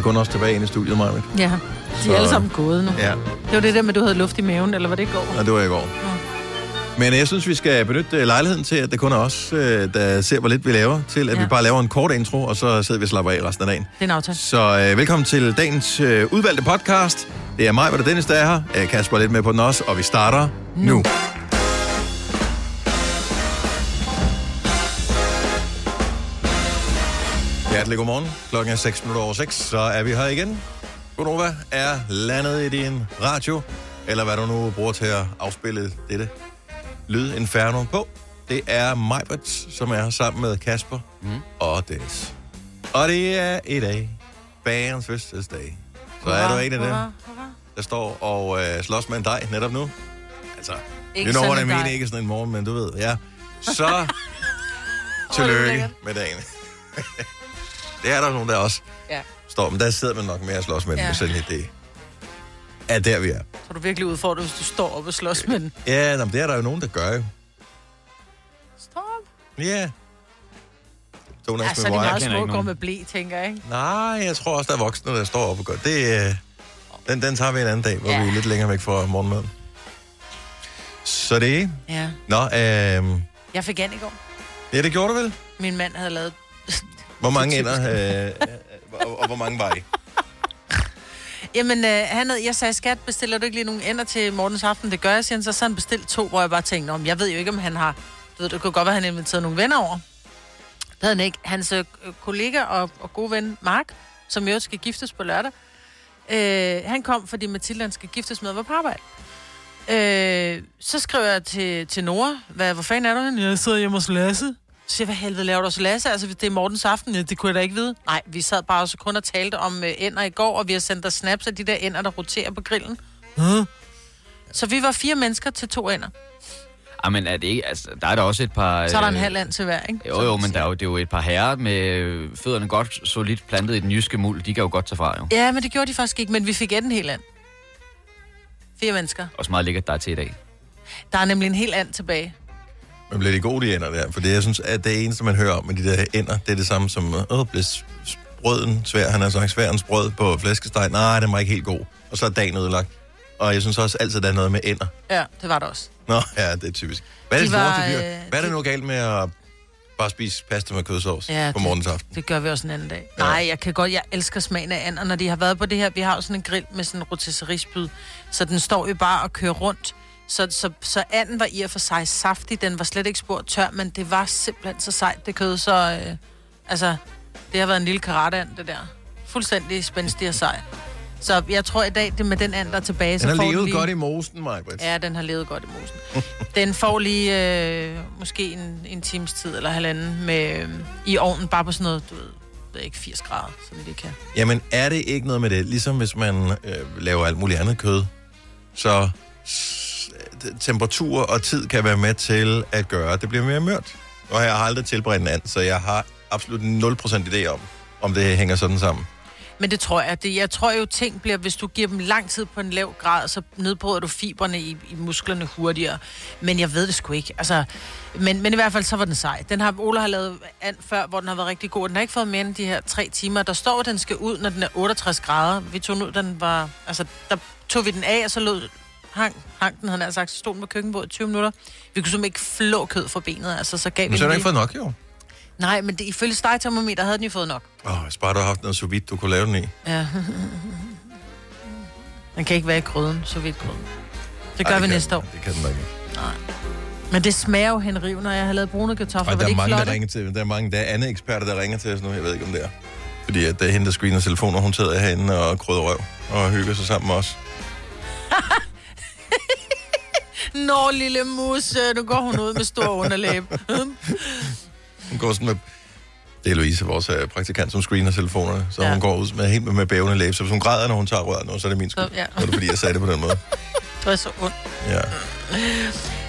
er kun også tilbage inde i studiet, Maja. Ja, de Så- er alle sammen gået nu. Ja, Det var det der med, at du havde luft i maven, eller var det i går? og det var i går. Men jeg synes, vi skal benytte øh, lejligheden til, at det kun er os, øh, der ser, hvor lidt vi laver, til at ja. Ja. vi bare laver en kort intro, og så sidder vi og slapper af resten af dagen. Det er en aftale. Så øh, velkommen til dagens øh, udvalgte podcast. Det er mig, hvor der Dennis, der er her. Øh, Kasper er lidt med på den også, og vi starter nu. nu. Hjertelig godmorgen. Klokken er 6 minutter over 6, så er vi her igen. Godnova er landet i din radio, eller hvad du nu bruger til at afspille dette lyd inferno på. Det er Majbert, som er her sammen med Kasper mm. og Dennis. Og det er i dag bagerens fødselsdag. Så er du en af dem, der står og øh, slås med en dej netop nu. Altså, Ikke you know sådan what I mean, ikke sådan en morgen, men du ved, ja. Så tillykke med dagen. det er der nogen, der også Ja. står, men der sidder man nok mere og slås med den, Ja. med sådan en idé. Er der, vi er. Så er du virkelig udfordret, hvis du står op og slås med den. Ja, nå, men det er der jo nogen, der gør jo. Stop. Ja. Jonas Ja, så er med det Wire. meget små går med blæ, tænker jeg, ikke? Nej, jeg tror også, der er voksne, der står op og gør det. Øh, den, den tager vi en anden dag, hvor Ja. vi er lidt længere væk fra morgenmaden. Så det er... Ja. Nå, øh, Jeg fik an i går. ja, det gjorde du vel? Min mand havde lavet... Hvor mange er ender, øh, og, og hvor mange var I? Jamen, øh, han havde, jeg sagde, skat, bestiller du ikke lige nogle ender til morgens aften? Det gør jeg, siger han. Så, så han bestilt to, hvor jeg bare tænkte, om jeg ved jo ikke, om han har... Du ved, det kunne godt være, at han inviteret nogle venner over. Det havde han ikke. Hans øh, kollega og, og gode ven, Mark, som jo skal giftes på lørdag, øh, han kom, fordi Mathilde han skal giftes med være på arbejde. Øh, så skrev jeg til, til Nora, hvad, hvor fanden er du henne? Jeg sidder hjemme hos Lasse. Så siger jeg, hvad helvede laver du hos Lasse? Altså, det er Mortens aften. Det kunne jeg da ikke vide. Nej, vi sad bare også kun og talte om øh, ender i går, og vi har sendt dig snaps af de der ender, der roterer på grillen. Huh? Så vi var fire mennesker til to ender. Ah, men er det ikke, altså, der er der også et par... Så er der en øh, halv and til hver, ikke? Jo, jo, men der er jo, det er jo et par herrer med øh, fødderne godt solidt plantet i den jyske muld. De kan jo godt tage fra, jo. Ja, men det gjorde de faktisk ikke, men vi fik et en hel and. Fire mennesker. Også meget lækkert, der er til i dag. Der er nemlig en hel and tilbage. Men bliver de gode, de ender der? For det, jeg synes, at det eneste, man hører om med de der ender, det er det samme som, åh, blev s- s- brøden svær, han har sagt sværens brød på flæskesteg. Nej, den var ikke helt god. Og så er dagen ødelagt. Og jeg synes også altid, der er noget med ender. Ja, det var der også. Nå, ja, det er typisk. Hvad er De det var, var, fyr? øh, Hvad er det de- nu galt med at bare spise pasta med kødsovs Ja, på det- morgens aften? Det gør vi også en anden dag. Ja. Nej, jeg kan godt, jeg elsker smagen af and, og når de har været på det her, vi har jo sådan en grill med sådan en rotisserie-spyd, så den står jo bare og kører rundt. Så, så, så anden var i og for sig saftig, den var slet ikke spor tør, men det var simpelthen så sejt, det kød, så øh, altså, det har været en lille karate det der. Fuldstændig spændstig og sej. Så jeg tror i dag, det er med den and, der er tilbage, så Den har får levet lige... godt i mosen, Majbrit. Ja, den har levet godt i mosen. Den får lige øh, måske en, en times tid eller halvanden med, øh, i ovnen, bare på sådan noget, du ved, ved ikke, 80 grader, så det kan. Jamen, er det ikke noget med det? Ligesom hvis man øh, laver alt muligt andet kød, så temperatur og tid kan være med til at gøre, at det bliver mere mørt. Og jeg har aldrig tilberedt en and, så jeg har absolut 0% idé om, om det hænger sådan sammen. Men det tror jeg. Det, jeg tror jo, ting bliver, hvis du giver dem lang tid på en lav grad, så nedbryder du fiberne i, i musklerne hurtigere. Men jeg ved det sgu ikke. Altså, men, men i hvert fald, så var den sej. Den har Ola har lavet and før, hvor den har været rigtig god. Den har ikke fået mere end de her tre timer. Der står, at den skal ud, når den er 68 grader. Vi tog den ud, den var... Altså, der tog vi den af, og så lød hang, hang den, han sagt, så stod den på køkkenbordet i 20 minutter. Vi kunne simpelthen ikke flå kød fra benet, altså så gav Men vi så har du ikke fået nok, jo. Nej, men det, ifølge stegtermometer havde den jo fået nok. Åh, oh, bare du har haft noget så vidt, du kunne lave den i. Ja. Den kan ikke være i grøden, så vidt grøden. Det gør Ej, vi kan næste år. Det kan den ikke. Men det smager jo henriv, når jeg har lavet brune kartofler. Og der det er mange, flot? der ringer til. Der er mange, der er andre eksperter, der ringer til os nu. Jeg ved ikke, om det er. Fordi at det er hende, der screener telefoner. Hun sidder herinde og krydder røv og hygger sig sammen med os. Nå, lille mus, nu går hun ud med stor underlæb. Hun går sådan med... Det er Louise, vores øh, praktikant, som screener telefonerne. Så ja. Hun går ud med helt med, med bævende læb. Så hvis hun græder, når hun tager røret så er det min skyld. Så, ja. Så er det, fordi jeg sagde det på den måde. det var så ondt. Ja.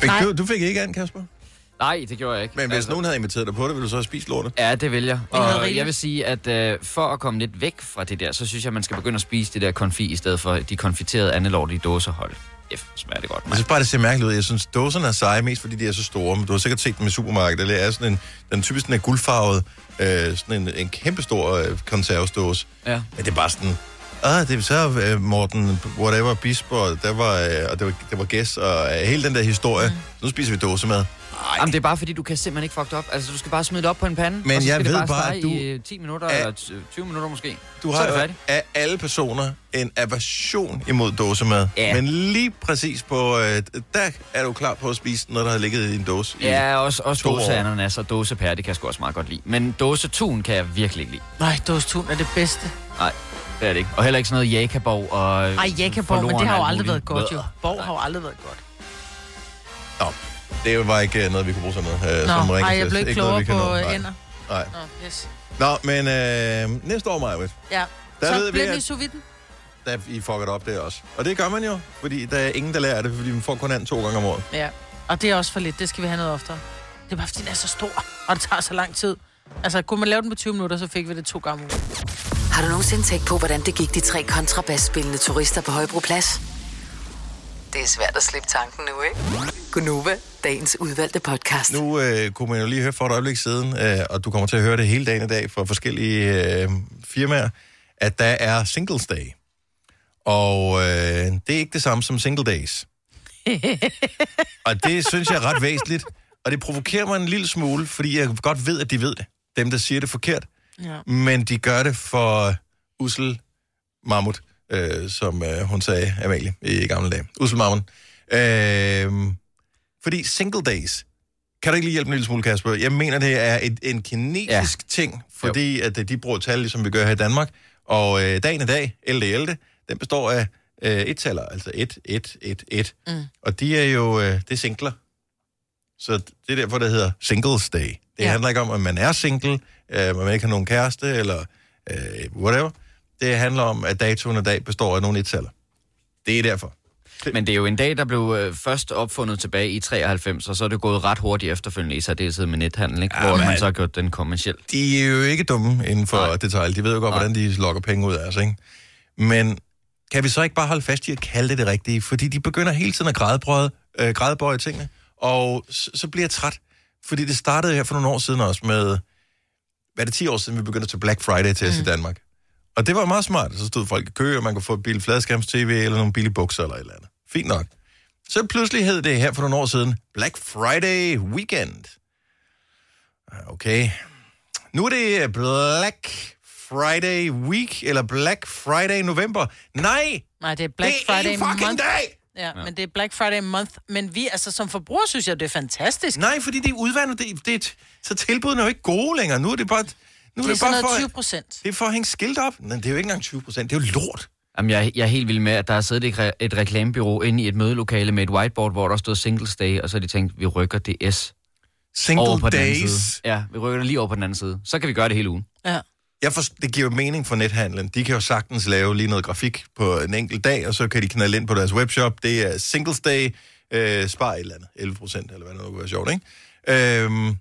Fik du, du fik ikke an, Kasper? Nej, det gjorde jeg ikke. Men hvis nogen havde inviteret dig på det, ville du så have spist lortet? Ja, det vil jeg. Og jeg vil sige, at øh, for at komme lidt væk fra det der, så synes jeg, man skal begynde at spise det der konfi, i stedet for de konfiterede andelortige dåsehold. F, smager det godt, Jeg mand. synes bare, det ser mærkeligt ud. Jeg synes, dåserne er seje, mest fordi de er så store. Men du har sikkert set dem i supermarkedet. Det er sådan en, den typisk den er guldfarvet. Øh, sådan en, en kæmpe stor øh, konservesdåse. Ja. Men det er bare sådan... Ah, det er så øh, Morten, whatever, Bisper, der var, øh, og det var, det var gæst, og øh, hele den der historie. Mm. Nu spiser vi dåsemad. Jamen, det er bare fordi, du kan simpelthen ikke fuck det op. Altså, du skal bare smide det op på en pande, Men og så jeg skal det ved bare, bare, stege at du i øh, 10 minutter, er- eller t- 20 minutter måske. Du så har er det jo af alle personer en aversion imod dåsemad. Ja. Men lige præcis på, øh, der er du klar på at spise noget, der har ligget i en dåse. Ja, også, også dåseananas og dåsepære, det kan jeg sgu også meget godt lide. Men dåsetun kan jeg virkelig ikke lide. Nej, dåstun er det bedste. Nej, det er det ikke. Og heller ikke sådan noget jakaborg og... Ej, Jakaborg, men det har jo aldrig været godt, jo. Borg har jo aldrig været godt. Nå, det var ikke øh, noget, vi kunne bruge sådan noget. Øh, som Nå, ring ej, jeg blev ikke klogere vi på nå. øh, Nej. ender. Nej. Nå, yes. Nå, men øh, næste år, Majwit, Ja. Der så ved vi, bliver at- det i sous viden. der I fucker det op der også. Og det gør man jo, fordi der er ingen, der lærer det, fordi man får kun anden to gange om året. Ja. Og det er også for lidt. Det skal vi have noget oftere. Det er bare, fordi den er så stor, og det tager så lang tid. Altså, kunne man lave den på 20 minutter, så fik vi det to gange om ugen. Har du nogensinde tænkt på, hvordan det gik de tre kontrabasspillende turister på Højbroplads? Det er svært at slippe tanken nu, ikke? Gunova, dagens udvalgte podcast. Nu øh, kunne man jo lige høre for et øjeblik siden, øh, og du kommer til at høre det hele dagen i dag fra forskellige øh, firmaer, at der er Singles Day. Og øh, det er ikke det samme som Single Days. og det synes jeg er ret væsentligt. Og det provokerer mig en lille smule, fordi jeg godt ved, at de ved det. Dem, der siger det forkert. Ja. Men de gør det for Ussel Mammut, øh, som øh, hun sagde, Amalie, i gamle dage. Ussel Mammut. Øh, fordi Single Days, kan du ikke lige hjælpe en lille smule, Kasper? Jeg mener, det er et, en kinesisk ja. ting, fordi at øh, de bruger tal, ligesom vi gør her i Danmark. Og øh, dagen i dag, 11. 11. den består af øh, et taler, altså 1, 1, 1, 1. Mm. Og de er jo, øh, det er singler. Så det er derfor, det hedder Singles Day. Det. Ja. handler ikke om, at man er single, øh, man ikke har nogen kæreste, eller øh, whatever. Det handler om, at datoen i dag består af nogle et-taller. Det er derfor. Men det er jo en dag, der blev øh, først opfundet tilbage i 93, og så er det gået ret hurtigt efterfølgende i særdeleshed med nethandel, ikke? Ja, hvor men- man så har gjort den kommerciel. De er jo ikke dumme inden for Nej. detaljer. De ved jo godt, Nej. hvordan de lokker penge ud af os, ikke? Men kan vi så ikke bare holde fast i at kalde det det rigtige? Fordi de begynder hele tiden at grædebøje, øh, grædebøje tingene, og så, så bliver jeg træt. Fordi det startede her for nogle år siden også med, hvad er det 10 år siden, vi begyndte at tage Black Friday til os mm. i Danmark. Og det var meget smart. Så stod folk i kø, og man kunne få et billigt fladskærms-tv eller nogle billige bukser eller et eller andet. Fint nok. Så pludselig hed det her for nogle år siden Black Friday Weekend. Ah, Okay. Nu er det Black Friday Week, eller Black Friday November. Nej, Nej, det er Black det er Friday en fucking month. dag! Ja, ja, men det er Black Friday month. Men vi, altså som forbruger, synes jeg, det er fantastisk. Nej, fordi det er udvandet. Det, det, så tilbudene er jo ikke gode længere. Nu er det bare... Nu er det er det, sådan bare noget for, 20 procent. det er for at hænge skilt op. Men det er jo ikke engang 20 procent. Det er jo lort. Jamen, jeg, jeg er helt vild med, at der har siddet et, re- et reklamebyrå inde i et mødelokale med et whiteboard, hvor der stod Singles Day, og så har de tænkt, vi rykker det S Single over på den anden days. side. Ja, vi rykker det lige over på den anden side. Så kan vi gøre det hele ugen. Ja. Jeg for, det giver jo mening for nethandlen. De kan jo sagtens lave lige noget grafik på en enkelt dag, og så kan de knalde ind på deres webshop. Det er Singles Day, øh, spar et eller andet, 11 procent, eller hvad det nu kunne være sjovt, ikke? Øhm,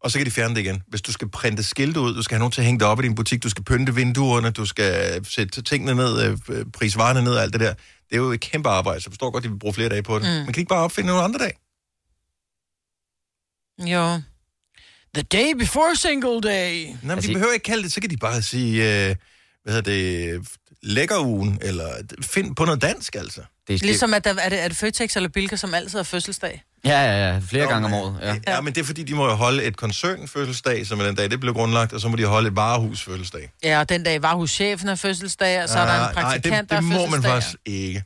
og så kan de fjerne det igen. Hvis du skal printe skilte ud, du skal have nogen til at hænge det op i din butik, du skal pynte vinduerne, du skal sætte tingene ned, øh, prisvarerne ned og alt det der. Det er jo et kæmpe arbejde, så jeg forstår godt, at de vil bruge flere dage på det. Mm. Man kan ikke bare opfinde nogle andre dag. Jo. The day before single day. Nej, men Altså, de behøver ikke kalde det, så kan de bare sige, øh, hvad hedder det, lækkerugen, eller find på noget dansk, altså. Det er, Ligesom at der, er, det, er det Føtex eller Bilka, som altid har fødselsdag? Ja, ja, ja. Flere Nå, gange om året. Ja. ja, men det er fordi, de må jo holde et koncernfødselsdag, som er den dag, det blev grundlagt, og så må de holde et varehusfødselsdag. Ja, og den dag var hos chefen af fødselsdag, og så er der Ah, en praktikant, nej, det, der det har må man fødselsdag. faktisk ikke.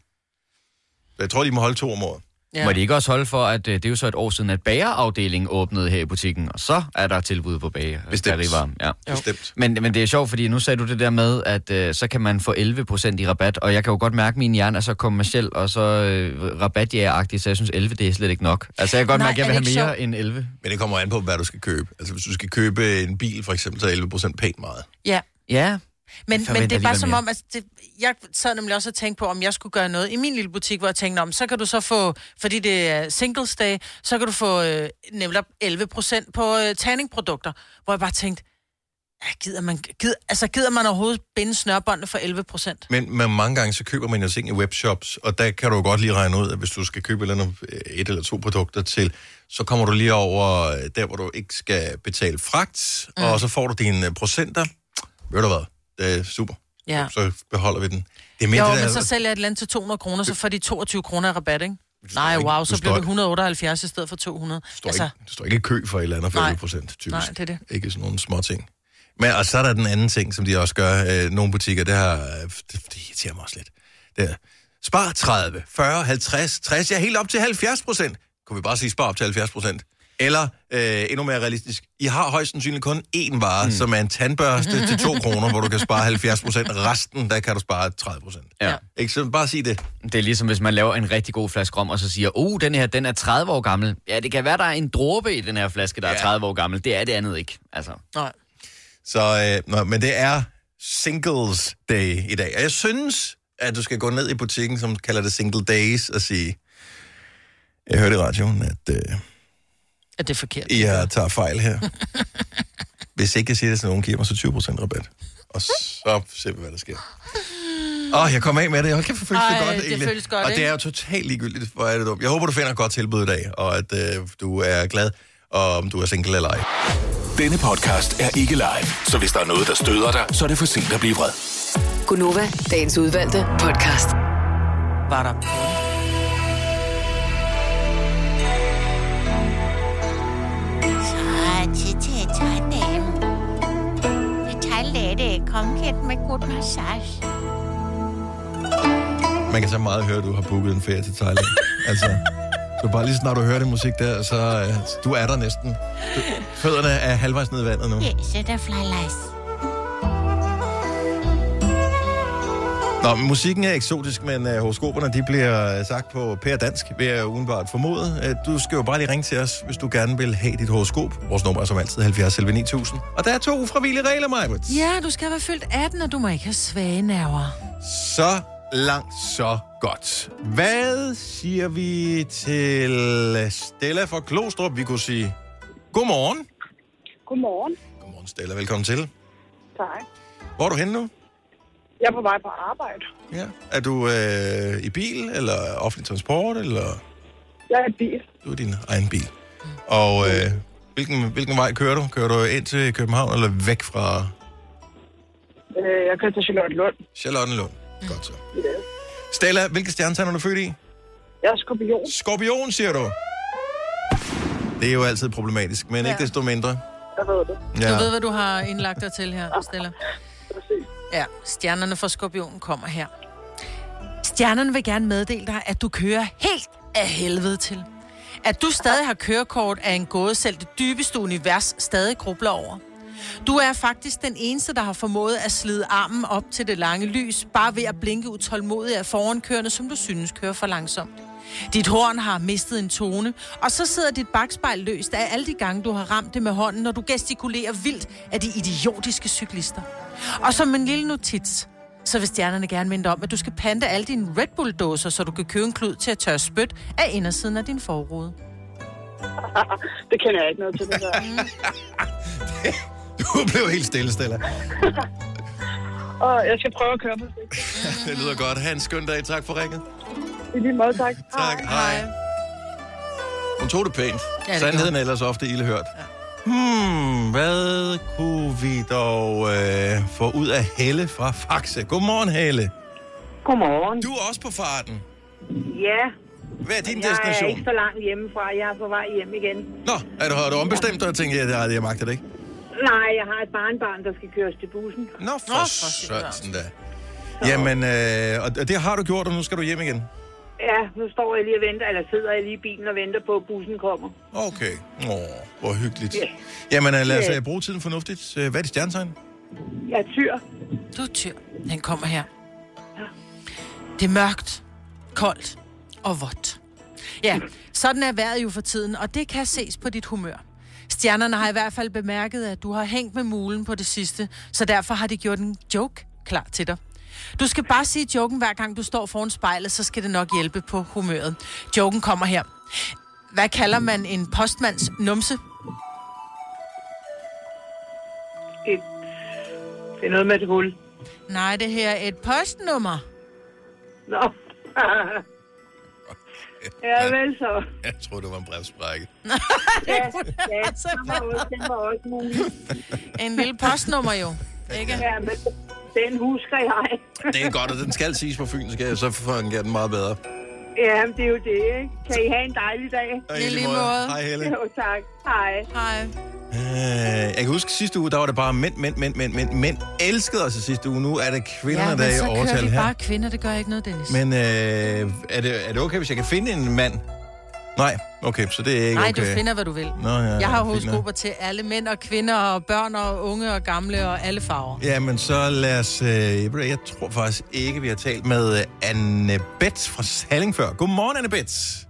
Jeg tror, de må holde to om året. Ja. Må de ikke også holde for, at øh, det er jo så et år siden, at bagerafdelingen åbnede her i butikken, og så er der tilbud på bager. Bestemt. Ja. Bestemt. Men, men det er sjovt, fordi nu sagde du det der med, at øh, så kan man få 11% i rabat, og jeg kan jo godt mærke, at min hjerne er så kommersiel og så øh, rabatjægeragtig, så jeg synes 11 det er slet ikke nok. Altså jeg kan godt Nej, mærke, at jeg vil det have mere end 11. Men det kommer an på, hvad du skal købe. Altså, hvis du skal købe en bil, for eksempel, så er 11 procent pænt meget. Ja, Ja, men, men det er bare som mere. om, altså, det, jeg sad nemlig også og tænkte på, om jeg skulle gøre noget i min lille butik, hvor jeg tænkte, om så kan du så få, fordi det er singles day, så kan du få øh, nemlig 11 procent på øh, tanningprodukter, hvor jeg bare tænkte, Ja, gider man, gider, altså, gider man overhovedet binde snørbåndene for 11 procent? Men, men mange gange så køber man jo ting i webshops, og der kan du godt lige regne ud, at hvis du skal købe et eller, andet, øh, et eller to produkter til, så kommer du lige over øh, der, hvor du ikke skal betale fragt, mm. og så får du dine øh, procenter. Ved du hvad? Er super. Ja. Så beholder vi den. Det er mere Jo, det men der, så sælger jeg et land til 200 kroner, så får de 22 kroner rabat, ikke? Nej, wow, du så bliver det ikke- 178 i stedet for 200. står altså, ikke, du står ikke i kø for et eller andet Nej. 40 procent, typisk. Nej, det er det. Ikke sådan nogle små ting. Men og så er der den anden ting, som de også gør. Øh, nogle butikker, det, har, øh, det, det irriterer mig også lidt. Det er, spar 30, 40, 50, 60, ja, helt op til 70 procent. Kunne vi bare sige, spar op til 70 procent? Eller øh, endnu mere realistisk, I har højst sandsynligt kun én vare, mm. som er en tandbørste til 2 kroner, hvor du kan spare 70 procent. Resten, der kan du spare 30 procent. Ja. Ikke? Så bare sig det. Det er ligesom, hvis man laver en rigtig god flaske rom, og så siger, oh, den her, den er 30 år gammel. Ja, det kan være, der er en dråbe i den her flaske, der er Ja. 30 år gammel. Det er det andet ikke. Altså, Nej. Så, øh, nå, men det er Singles Day i dag. Og jeg synes, at du skal gå ned i butikken, som kalder det Single Days, og sige, jeg hørte i radioen, at øh, Er det forkert? I har tager fejl her. Hvis ikke jeg siger det, så nogen giver mig så 20% rabat. Og så ser vi, hvad der sker. Åh, oh, jeg kommer af med det. Hold kæft, det føles Ej, det godt, det egentlig. føles godt, Og det er jo totalt ligegyldigt, hvor er det dumt. Jeg håber, du finder et godt tilbud i dag, og at øh, du er glad, og om du er single eller ej. Denne podcast er ikke live, så hvis der er noget, der støder dig, så er det for sent at blive vred. Gunova, dagens udvalgte podcast. Var der. Det tandlæge kommet med god massage. Man kan så meget høre, at du har booket en ferie til Thailand. altså, så bare lige snart du hører det musik der, så øh, du er der næsten. Du, fødderne er halvvejs ned i vandet nu. Ja, så der fly lice. Nå, musikken er eksotisk, men uh, horoskoperne de bliver øh, sagt på pære dansk, vil jeg udenbart formode. Uh, du skal jo bare lige ringe til os, hvis du gerne vil have dit horoskop. Vores nummer er som altid 70 11 9000. Og der er to ufravillige regler, Majbert. Ja, du skal være fyldt 18, og du må ikke have svage nerver. Så langt, så godt. Hvad siger vi til Stella fra Klostrup? Vi kunne sige godmorgen. Godmorgen. Godmorgen, Stella. Velkommen til. Tak. Hvor er du henne nu? Jeg er på vej på arbejde. Ja. Er du øh, i bil, eller offentlig transport, eller... Jeg er i bil. Du er din egen bil. Og øh, hvilken, hvilken vej kører du? Kører du ind til København, eller væk fra Øh, Jeg kører til Charlotte Lund. Charlottenlund? Godt så. Ja. Stella, hvilke stjernetegn er du født i? Jeg er skorpion. Skorpion, siger du? Det er jo altid problematisk, men ja. ikke desto mindre. Jeg ved det. Ja. Du ved, hvad du har indlagt dig til her, Stella. Præcis. Ja, stjernerne fra skorpionen kommer her. Stjernerne vil gerne meddele dig, at du kører helt af helvede til. At du stadig har kørekort er en gåde, selv det dybeste univers stadig grubler over. Du er faktisk den eneste, der har formået at slide armen op til det lange lys, bare ved at blinke utålmodigt af forankørende, som du synes kører for langsomt. Dit horn har mistet en tone, og så sidder dit bagspejl løst af alle de gange, du har ramt det med hånden, når du gestikulerer vildt af de idiotiske cyklister. Og som en lille notits, så vil stjernerne gerne minde om, at du skal pante alle dine Red Bull-dåser, så du kan købe en klud til at tørre spyt af indersiden af din forrude. Det kender jeg ikke noget til, det der. Du blev helt stille, Stella. Og jeg skal prøve at køre på sigt. Det lyder godt. Ha' en skøn dag. Tak for ringet. I lige måde, tak. Tak. Hej. Hun tog det pænt. Ja, det Sandheden er ellers ofte ilde hørt. Ja. Hmm, hvad kunne vi dog øh, få ud af Helle fra Faxe? Godmorgen, Helle. Godmorgen. Du er også på farten. Ja, Hvad er din jeg er destination? ikke så langt hjemmefra. Jeg er på vej hjem igen. Nå, er du, har du ombestemt dig og tænkt, at jeg, jeg magter det ikke? Nej, jeg har et barnbarn, der skal køres til bussen. Nå, for, Nå, for søren. da. Jamen, øh, og det har du gjort, og nu skal du hjem igen. Ja, nu står jeg lige og venter, eller sidder jeg lige i bilen og venter på, at bussen kommer. Okay. Åh, hvor hyggeligt. Ja. Jamen, øh, lad os Ja. øh, bruge tiden fornuftigt. Øh, Hvad er dit stjernetegn? Jeg er tyr. Du er tyr. Den kommer her. Det er mørkt, koldt og vådt. Ja, sådan er vejret jo for tiden, og det kan ses på dit humør. Stjernerne har i hvert fald bemærket, at du har hængt med mulen på det sidste, så derfor har de gjort en joke klar til dig. Du skal bare sige joken hver gang du står foran spejlet, så skal det nok hjælpe på humøret. Joken kommer her. Hvad kalder man en postmands numse? Et Det er noget med et hul. Nej, det her er et postnummer. Nå. ja, vel så. Jeg tror, det var en brevsprække. Ja, ja, den var også, den var også mulig. En lille postnummer jo. Ikke? Ja, men den husker jeg. Det er godt, og den skal siges på fynsk, så fungerer den meget bedre. Ja, det er jo det, ikke? Kan I have en dejlig dag? Og I lige måde. Hej, Helle. Jo, tak. Hej. Hej. Øh, jeg kan huske sidste uge, der var det bare mænd, mænd, mænd, mænd, mænd. Mænd elskede os i sidste uge. Nu er det kvinderne, Ja, der men er i så kører overtal vi her. bare kvinder. Det gør ikke noget, Dennis. Men øh, er, det, er det okay, hvis jeg kan finde en mand? Nej, okay, så det er ikke Nej, okay. du finder, hvad du vil. Nå, ja, Jeg har horoskoper til alle mænd og kvinder og børn og unge og gamle og alle farver. Ja, men så lad os... Øh, jeg tror faktisk ikke, vi har talt med øh, Anne Bets fra Salling før. Godmorgen, Anne Bets.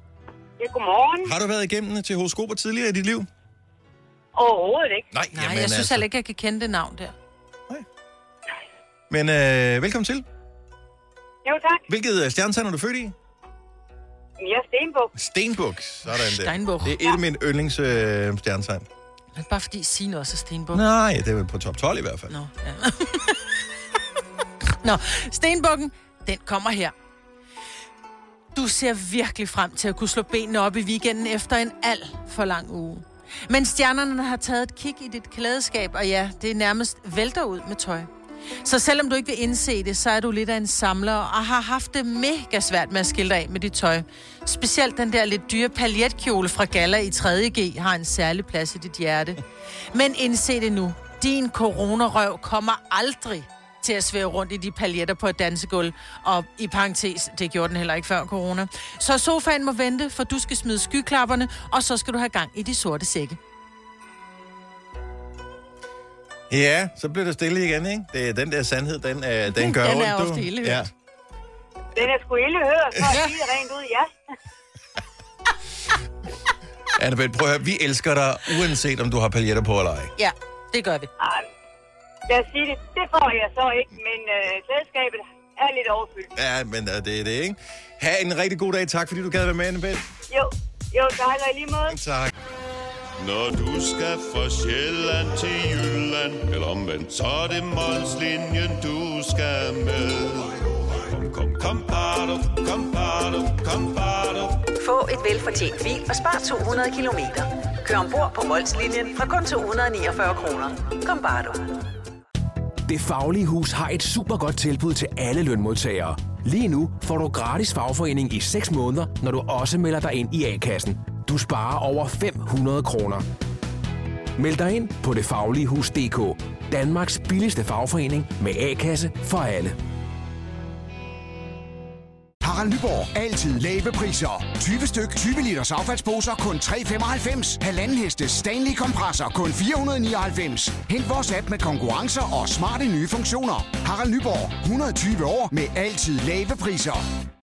Ja, godmorgen. Har du været igennem til horoskoper tidligere i dit liv? Overhovedet ikke. Nej, Nej, jeg synes heller ikke, jeg kan kende det navn der. Men øh, velkommen til. Jo, tak. Hvilket øh, stjernetegn er du født i? Er Stenbuk. Stenbuk. Sådan der. Steinbuk. Det er et af mine yndlings øh, stjernetegn. Men bare fordi Signe også er Stenbuk. Nej, det er vel på top 12 i hvert fald. Nå, ja. Nå, Stenbukken, den kommer her. Du ser virkelig frem til at kunne slå benene op i weekenden efter en alt for lang uge. Men stjernerne har taget et kig i dit klædeskab, og ja, det er nærmest vælter ud med tøj. Så selvom du ikke vil indse det, så er du lidt af en samler og har haft det mega svært med at skille dig af med dit tøj. Specielt den der lidt dyre paljetkjole fra Gala i 3.G har en særlig plads i dit hjerte. Men indse det nu. Din coronarøv kommer aldrig til at svæve rundt i de paljetter på et dansegulv. Og i parentes, det gjorde den heller ikke før corona. Så sofaen må vente, for du skal smide skyklapperne, og så skal du have gang i de sorte sække. Ja, så bliver det stille igen, ikke? Det er den der sandhed, den, øh, den gør Den ondt, er du. ofte ildehørt. Ja. Den er sgu ille hørt, for at sige det rent ud, ja. Annabelle, prøv at høre, vi elsker dig, uanset om du har paljetter på eller ej. Ja, det gør vi. Ej, lad os sige det. Det får jeg så ikke, men øh, selskabet er lidt overfyldt. Ja, men øh, det er det, ikke? Ha' en rigtig god dag. Tak, fordi du gad være med, Annabelle. Jo, jo, tak og i lige måde. Tak. Når du skal fra Sjælland til Jylland Eller omvendt, så er det Molslinjen, du skal med Kom, kom, kom, bado, kom, bado, kom, bado. Få et velfortjent bil og spar 200 kilometer. Kør ombord på Molslinjen fra kun 249 kroner. Kom bare du. Det Faglige Hus har et super godt tilbud til alle lønmodtagere. Lige nu får du gratis fagforening i 6 måneder, når du også melder dig ind i A-kassen. Du sparer over 500 kroner. Meld dig ind på detfagligehus.dk. Danmarks billigste fagforening med A-kasse for alle. Harald Nyborg. Altid lave priser. 20 styk, 20 liters affaldsposer kun 3,95. Halvanden heste Stanley kompresser kun 499. Hent vores app med konkurrencer og smarte nye funktioner. Harald Nyborg. 120 år med altid lave priser.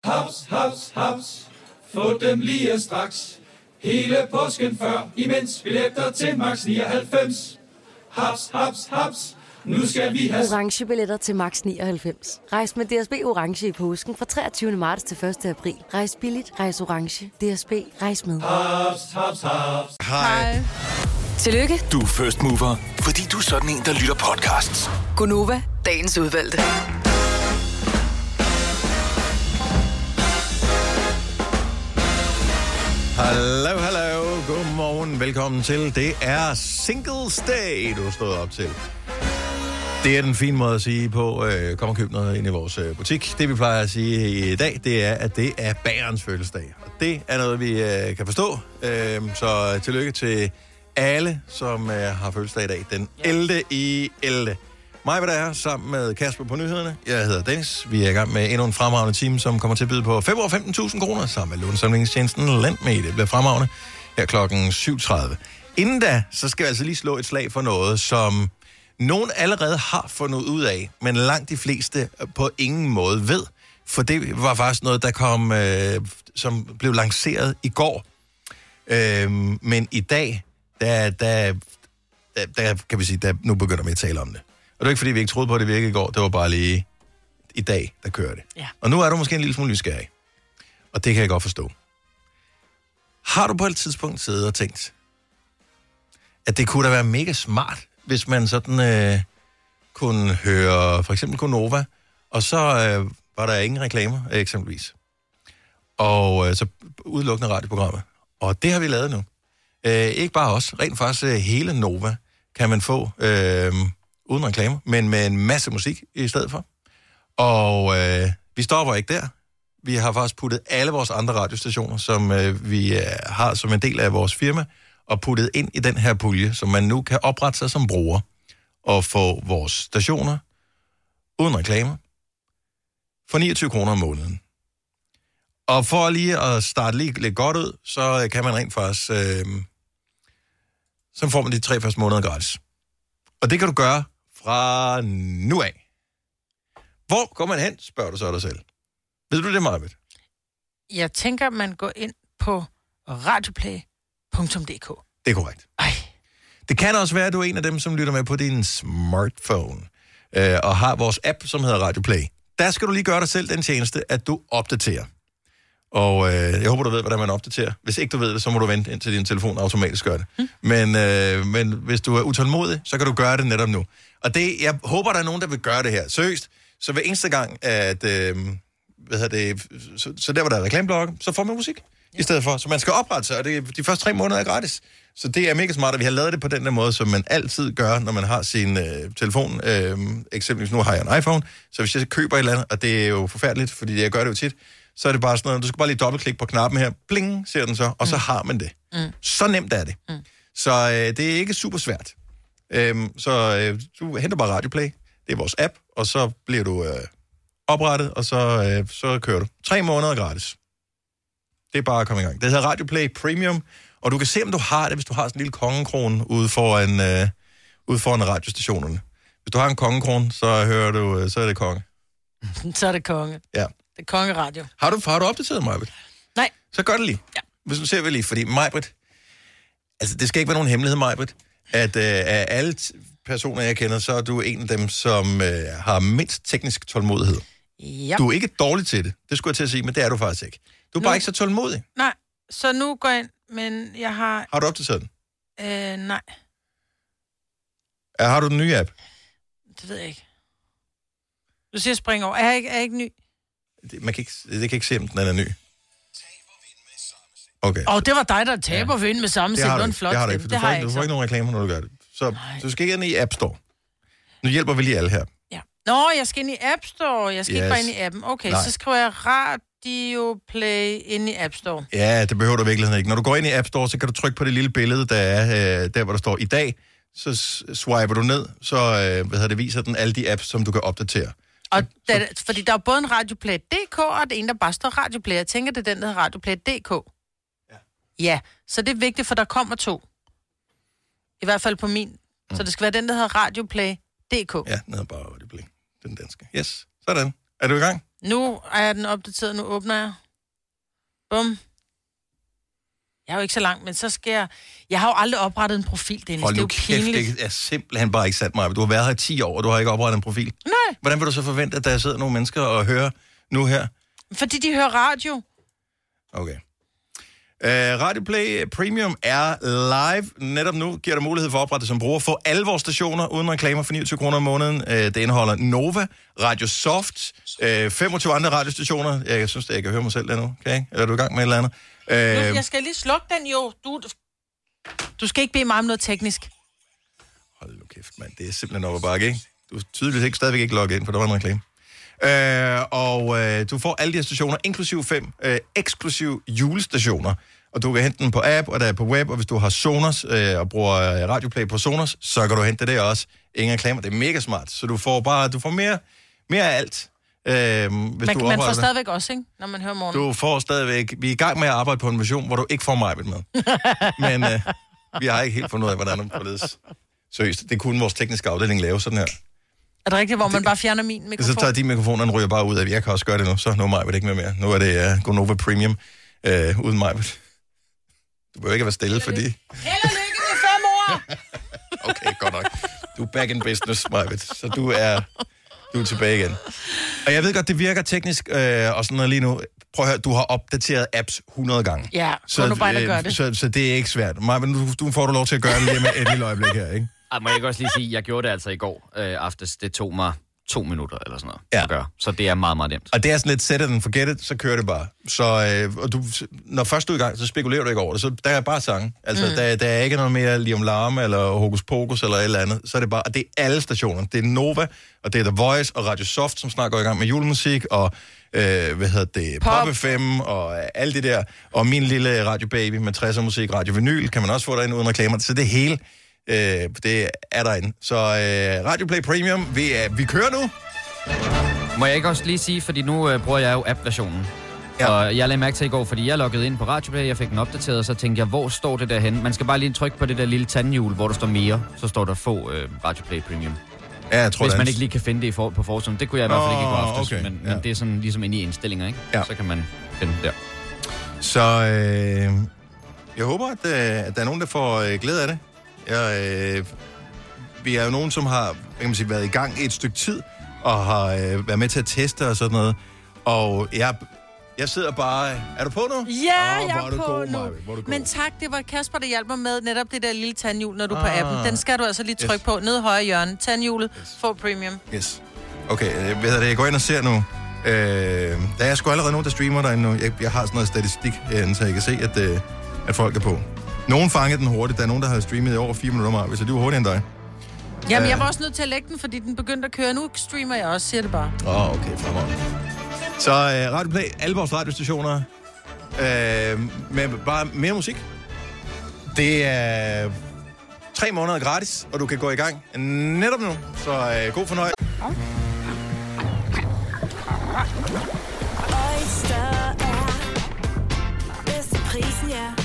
Haps, haps, haps. Få dem lige straks. Hele påsken før, imens billetter til max 99. Haps, haps, haps. Nu skal vi have... Orange billetter til max 99. Rejs med DSB Orange i påsken fra 23. marts til 1. april. Rejs billigt, rejs orange. DSB, rejs med. Haps, haps, haps. Hej. Tillykke, Du er first mover, fordi du er sådan en, der lytter podcasts. Gunova, dagens udvalgte. Hallo, hallo. Godmorgen. Velkommen til. Det er Singles Day, du har stået op til. Det er den fine måde at sige på, øh, kom og køb noget ind i vores øh, butik. Det vi plejer at sige i dag, det er, at det er bagerens fødselsdag. Og det er noget, vi øh, kan forstå. Øh, så tillykke til alle, som øh, har fødselsdag i dag. Den 11. i 11. Mig hvad der sammen med Kasper på nyhederne. Jeg hedder Dennis. Vi er i gang med endnu en fremragende time, som kommer til at byde på 5 år 15.000 kroner sammen med lånesamlingstjenesten Lendme. Det bliver fremragende her klokken 7.30. Inden da, så skal vi altså lige slå et slag for noget, som nogen allerede har fundet ud af, men langt de fleste på ingen måde ved. For det var faktisk noget, der kom, øh, som blev lanceret i går. Øh, men i dag, der, der, der, der kan vi sige, der, nu begynder vi at tale om det. Og det er ikke, fordi vi ikke troede på, at det virkede i går. Det var bare lige i dag, der kører det. Ja. Og nu er du måske en lille smule nysgerrig. Og det kan jeg godt forstå. Har du på et tidspunkt siddet og tænkt, at det kunne da være mega smart, hvis man sådan øh, kunne høre for eksempel Gonova, og så øh, var der ingen reklamer, øh, eksempelvis. Og øh, så udelukkende radioprogrammer. Og det har vi lavet nu. Øh, ikke bare os, rent faktisk øh, hele Nova kan man få øh, uden reklamer, men med en masse musik i stedet for. Og øh, vi stopper ikke der. Vi har faktisk puttet alle vores andre radiostationer, som øh, vi øh, har som en del af vores firma, og puttet ind i den her pulje, som man nu kan oprette sig som bruger og få vores stationer uden reklamer for 29 kroner om måneden. Og for lige at starte lige lidt godt ud, så kan man rent faktisk... Øh, så får man de tre første måneder gratis. Og det kan du gøre fra nu af. Hvor går man hen, spørger du så dig selv. Ved du det, Marvitt? Jeg tænker, man går ind på radioplay.dk. Det er korrekt. Ej. Det kan også være, at du er en af dem, som lytter med på din smartphone, øh, og har vores app, som hedder Radio Play. Der skal du lige gøre dig selv den tjeneste, at du opdaterer. Og øh, jeg håber, du ved, hvordan man opdaterer. Hvis ikke du ved det, så må du vente indtil din telefon automatisk gør det. Mm. Men, øh, men hvis du er utålmodig, så kan du gøre det netop nu. Og det, jeg håber, der er nogen, der vil gøre det her. Seriøst. Så hver eneste gang, at... Øh, hvad hedder det, så, så der, hvor der er reklameblokke, så får man musik ja. i stedet for. Så man skal oprette sig, og det, de første tre måneder er gratis. Så det er mega smart, at vi har lavet det på den der måde, som man altid gør, når man har sin øh, telefon. Øh, eksempelvis nu har jeg en iPhone, så hvis jeg køber et eller andet, og det er jo forfærdeligt, fordi jeg gør det jo tit, så er det bare sådan noget, du skal bare lige dobbeltklikke på knappen her, bling, ser den så, og så har man det. Mm. Så nemt er det. Mm. Så øh, det er ikke super svært. Øhm, så øh, du henter bare Radioplay, det er vores app, og så bliver du øh, oprettet, og så, øh, så kører du. Tre måneder gratis. Det er bare at komme i gang. Det hedder Radioplay Premium, og du kan se, om du har det, hvis du har sådan en lille kongekrone ude foran, øh, ude foran radiostationerne. Hvis du har en kongekrone, så hører du, øh, så er det konge. så er det konge. Ja. Det er kongeradio. Har du, har du opdateret mig? Nej. Så gør det lige. Ja. Hvis du ser vi lige, fordi Majbrit, altså det skal ikke være nogen hemmelighed, Majbrit, at øh, af alle personer, jeg kender, så er du en af dem, som øh, har mindst teknisk tålmodighed. Ja. Du er ikke dårlig til det, det skulle jeg til at sige, men det er du faktisk ikke. Du er Nu- bare ikke så tålmodig. Nej, så nu går jeg ind, men jeg har... Har du opdateret den? Øh, nej, Ja, har du den nye app? det ved jeg ikke. Du siger spring over. Er jeg ikke, er jeg ikke ny? Det, man kan ikke, det kan ikke se, om den er ny. Okay. Og det var dig, der taber ja. vind med samme det har det du ikke. flot Det har du ikke, for du får, har ikke, du får ikke nogen reklamer, når du gør det. Så du skal ikke ind i App Store. Nu hjælper vi lige alle her. Ja. Nå, jeg skal ind i App Store. Jeg skal yes. ikke bare ind i appen. Okay, Nej. så skriver jeg Radio Play ind i App Store. Ja, det behøver du i virkeligheden ikke. Når du går ind i App Store, så kan du trykke på det lille billede, der er øh, der, hvor der står i dag. Så swiper du ned, så øh, hvad det, viser den alle de apps, som du kan opdatere. Og da, fordi der er både en Radioplay.dk og det en, der bare står Radioplay. Jeg tænker, det er den, der hedder Radioplay.dk. Ja. så det er vigtigt, for der kommer to. I hvert fald på min. Mm. Så det skal være den, der hedder Radioplay.dk. Ja, den hedder bare Radioplay. Den danske. Yes, sådan. Er du i gang? Nu er den opdateret, nu åbner jeg. Bum. Jeg er jo ikke så langt, men så skal jeg... Jeg har jo aldrig oprettet en profil, Dennis. Hold det er jo kæft, pinligt. det er simpelthen bare ikke sandt mig. Du har været her i 10 år, og du har ikke oprettet en profil. Nej, Hvordan vil du så forvente, at der sidder nogle mennesker og hører nu her? fordi de hører radio. Okay. Uh, Radio Play Premium er live netop nu. Giver dig mulighed for at oprette som bruger. Få alle vores stationer uden reklamer for 29 kroner om måneden. Uh, det indeholder Nova, Radio Soft, uh, 25 andre radiostationer. Jeg synes, at jeg kan høre mig selv der nu. Okay? Eller er du i gang med et eller andet? Nu, Uh, jeg skal lige slukke den jo. Du, du skal ikke bede mig om noget teknisk. hold nu kæft, mand. Det er simpelthen op ad bakke, ikke? Du er tydeligvis ikke, stadigvæk ikke logget ind, for der var en reklame. Øh, og øh, du får alle de her stationer, inklusiv fem øh, eksklusiv julestationer. Og du kan hente den på app, og der er på web, og hvis du har Sonos øh, og bruger øh, Radioplay på Sonos, så kan du hente det der også. Ingen reklamer, det er mega smart. Så du får bare, du får mere, mere af alt. Øh, hvis Man, du man får det. stadigvæk også, ikke? Når man hører morgen. Du får stadigvæk... Vi er i gang med at arbejde på en version, hvor du ikke får mig med. Men øh, vi har ikke helt fundet ud af, hvordan det forledes. Seriøst, det kunne vores tekniske afdeling lave sådan her. Er det rigtigt, hvor man bare fjerner min mikrofon? Så tager de mikrofonerne ryger bare ud af. Jeg kan også gøre det nu, så nu er mig ikke med mere. Nu er det uh, Gonova Premium uh, uden mig. Du behøver ikke være stille, fordi... Held og lykke med fem år! Okay, godt nok. Du er back in business, Majbet. Så du er, du er tilbage igen. Og jeg ved godt, det virker teknisk øh, og sådan noget lige nu. Prøv at høre, du har opdateret apps 100 gange. Ja, gå nu bare ind og gør det. Så, så det er ikke svært. Majbet, nu, du får du lov til at gøre det lige med et lille øjeblik her, ikke? Ej, må jeg ikke også lige sige, jeg gjorde det altså i går øh, aftes. Det tog mig to minutter eller sådan noget Ja. at gøre. Så det er meget, meget nemt. Og det er sådan lidt set it and forget it, så kører det bare. Så øh, og du, når først du er i gang, så spekulerer du ikke over det. Så der er bare sang. Altså, Mm. der, der er ikke noget mere Liam Larme, eller Hokus Pokus, eller et eller andet. Så er det bare, og det er alle stationer. Det er Nova, og det er The Voice, og Radio Soft, som snart går i gang med julemusik, og øh, hvad hedder det, Pop, Pop. FM, og øh, alt det der. Og min lille Radio Baby med 60'er musik, Radio Vinyl, kan man også få derinde uden reklamer. Så det hele, øh, det er derinde. Så øh, Radio Play Premium, vi, er, vi kører nu. Må jeg ikke også lige sige, fordi nu øh, bruger jeg jo app-versionen. Ja. Og jeg lagde mærke til i går, fordi jeg loggede ind på Radioplay, jeg fik den opdateret, og så tænkte jeg, hvor står det der henne? Man skal bare lige trykke på det der lille tandhjul, hvor der står mere, så står der få øh, Radioplay Premium. Ja, jeg tror, Hvis er man ikke lige kan finde det i for, på forsiden. Det kunne jeg i hvert fald ikke i går aftes, okay, men, ja. men det er sådan ligesom inde i indstillinger, ikke? Ja. Så kan man finde det der. Så øh, jeg håber, at, øh, at der er nogen, der får øh, glæde af det. Jeg, øh, vi er jo nogen, som har kan man sige, været i gang et stykke tid, og har øh, været med til at teste og sådan noget. Og jeg, jeg sidder bare... Er du på nu? Ja, Åh, jeg er du på god, nu. Er god. Men tak, det var Kasper, der hjalp mig med netop det der lille tandhjul, når du er på Ah. appen. Den skal du altså lige trykke Yes. på. Nede i højre hjørne. Tandhjulet. Få premium. Yes. Okay, øh, hvad hedder det? Jeg går ind og ser nu. Øh, der er sgu allerede nogen, der streamer derinde nu. Jeg, jeg har sådan noget statistik herinde, så jeg kan se, at, øh, at folk er på. Nogen fangede den hurtigt. Der er nogen, der har streamet i over 4 minutter meget. Hvis de var hurtigere end dig. Jamen, Øh. jeg var også nødt til at lægge den, fordi den begyndte at køre. Nu streamer jeg også, siger det bare. Åh, oh, okay, fremragende. Så øh, Radio Play, alle vores radiostationer, øh, med bare mere musik. Det er tre måneder gratis, og du kan gå i gang netop nu. Så øh, god fornøjelse. Oyster er bedst til prisen, ja.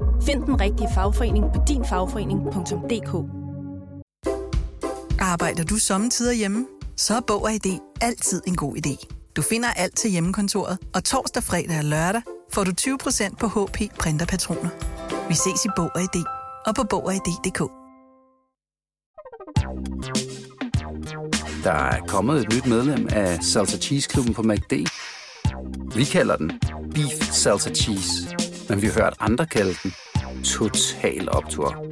Find den rigtige fagforening på dinfagforening.dk Arbejder du sommetider hjemme? Så er Bog og ID altid en god idé. Du finder alt til hjemmekontoret, og torsdag, fredag og lørdag får du 20% på HP Printerpatroner. Vi ses i Bog og ID og på Bog og ID.dk. Der er kommet et nyt medlem af Salsa Cheese Klubben på MACD. Vi kalder den Beef Salsa Cheese, men vi har hørt andre kalde den Total Optor.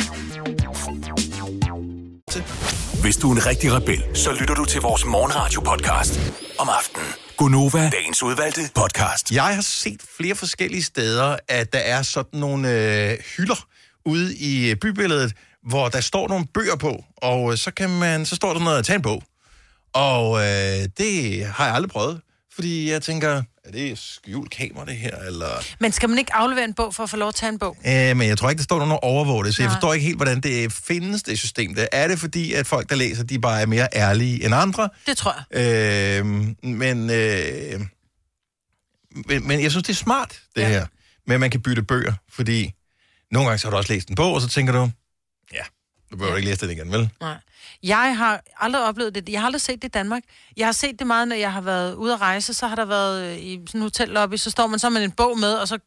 Hvis du er en rigtig rebel, så lytter du til vores morgenradio-podcast om aftenen. Gunova, dagens udvalgte podcast. Jeg har set flere forskellige steder, at der er sådan nogle øh, hylder ude i bybilledet, hvor der står nogle bøger på, og øh, så, kan man, så står der noget at tage en bog. Og øh, det har jeg aldrig prøvet, fordi jeg tænker, er det skjult kamera det her, eller... Men skal man ikke aflevere en bog for at få lov at tage en bog? Øh, men jeg tror ikke, der står nogen og overvåger det, så jeg Nej. forstår ikke helt, hvordan det findes, det system. Der. Er det fordi, at folk, der læser, de bare er mere ærlige end andre? Det tror jeg. Øh, men, øh, men, men jeg synes, det er smart, det ja. her. Men man kan bytte bøger, fordi nogle gange så har du også læst en bog, og så tænker du, ja, du behøver ja. ikke læse den igen, vel? Nej. Jeg har aldrig oplevet det. Jeg har aldrig set det i Danmark. Jeg har set det meget, når jeg har været ude at rejse, så har der været øh, i sådan en hotellobby, så står man så med en bog med, og så,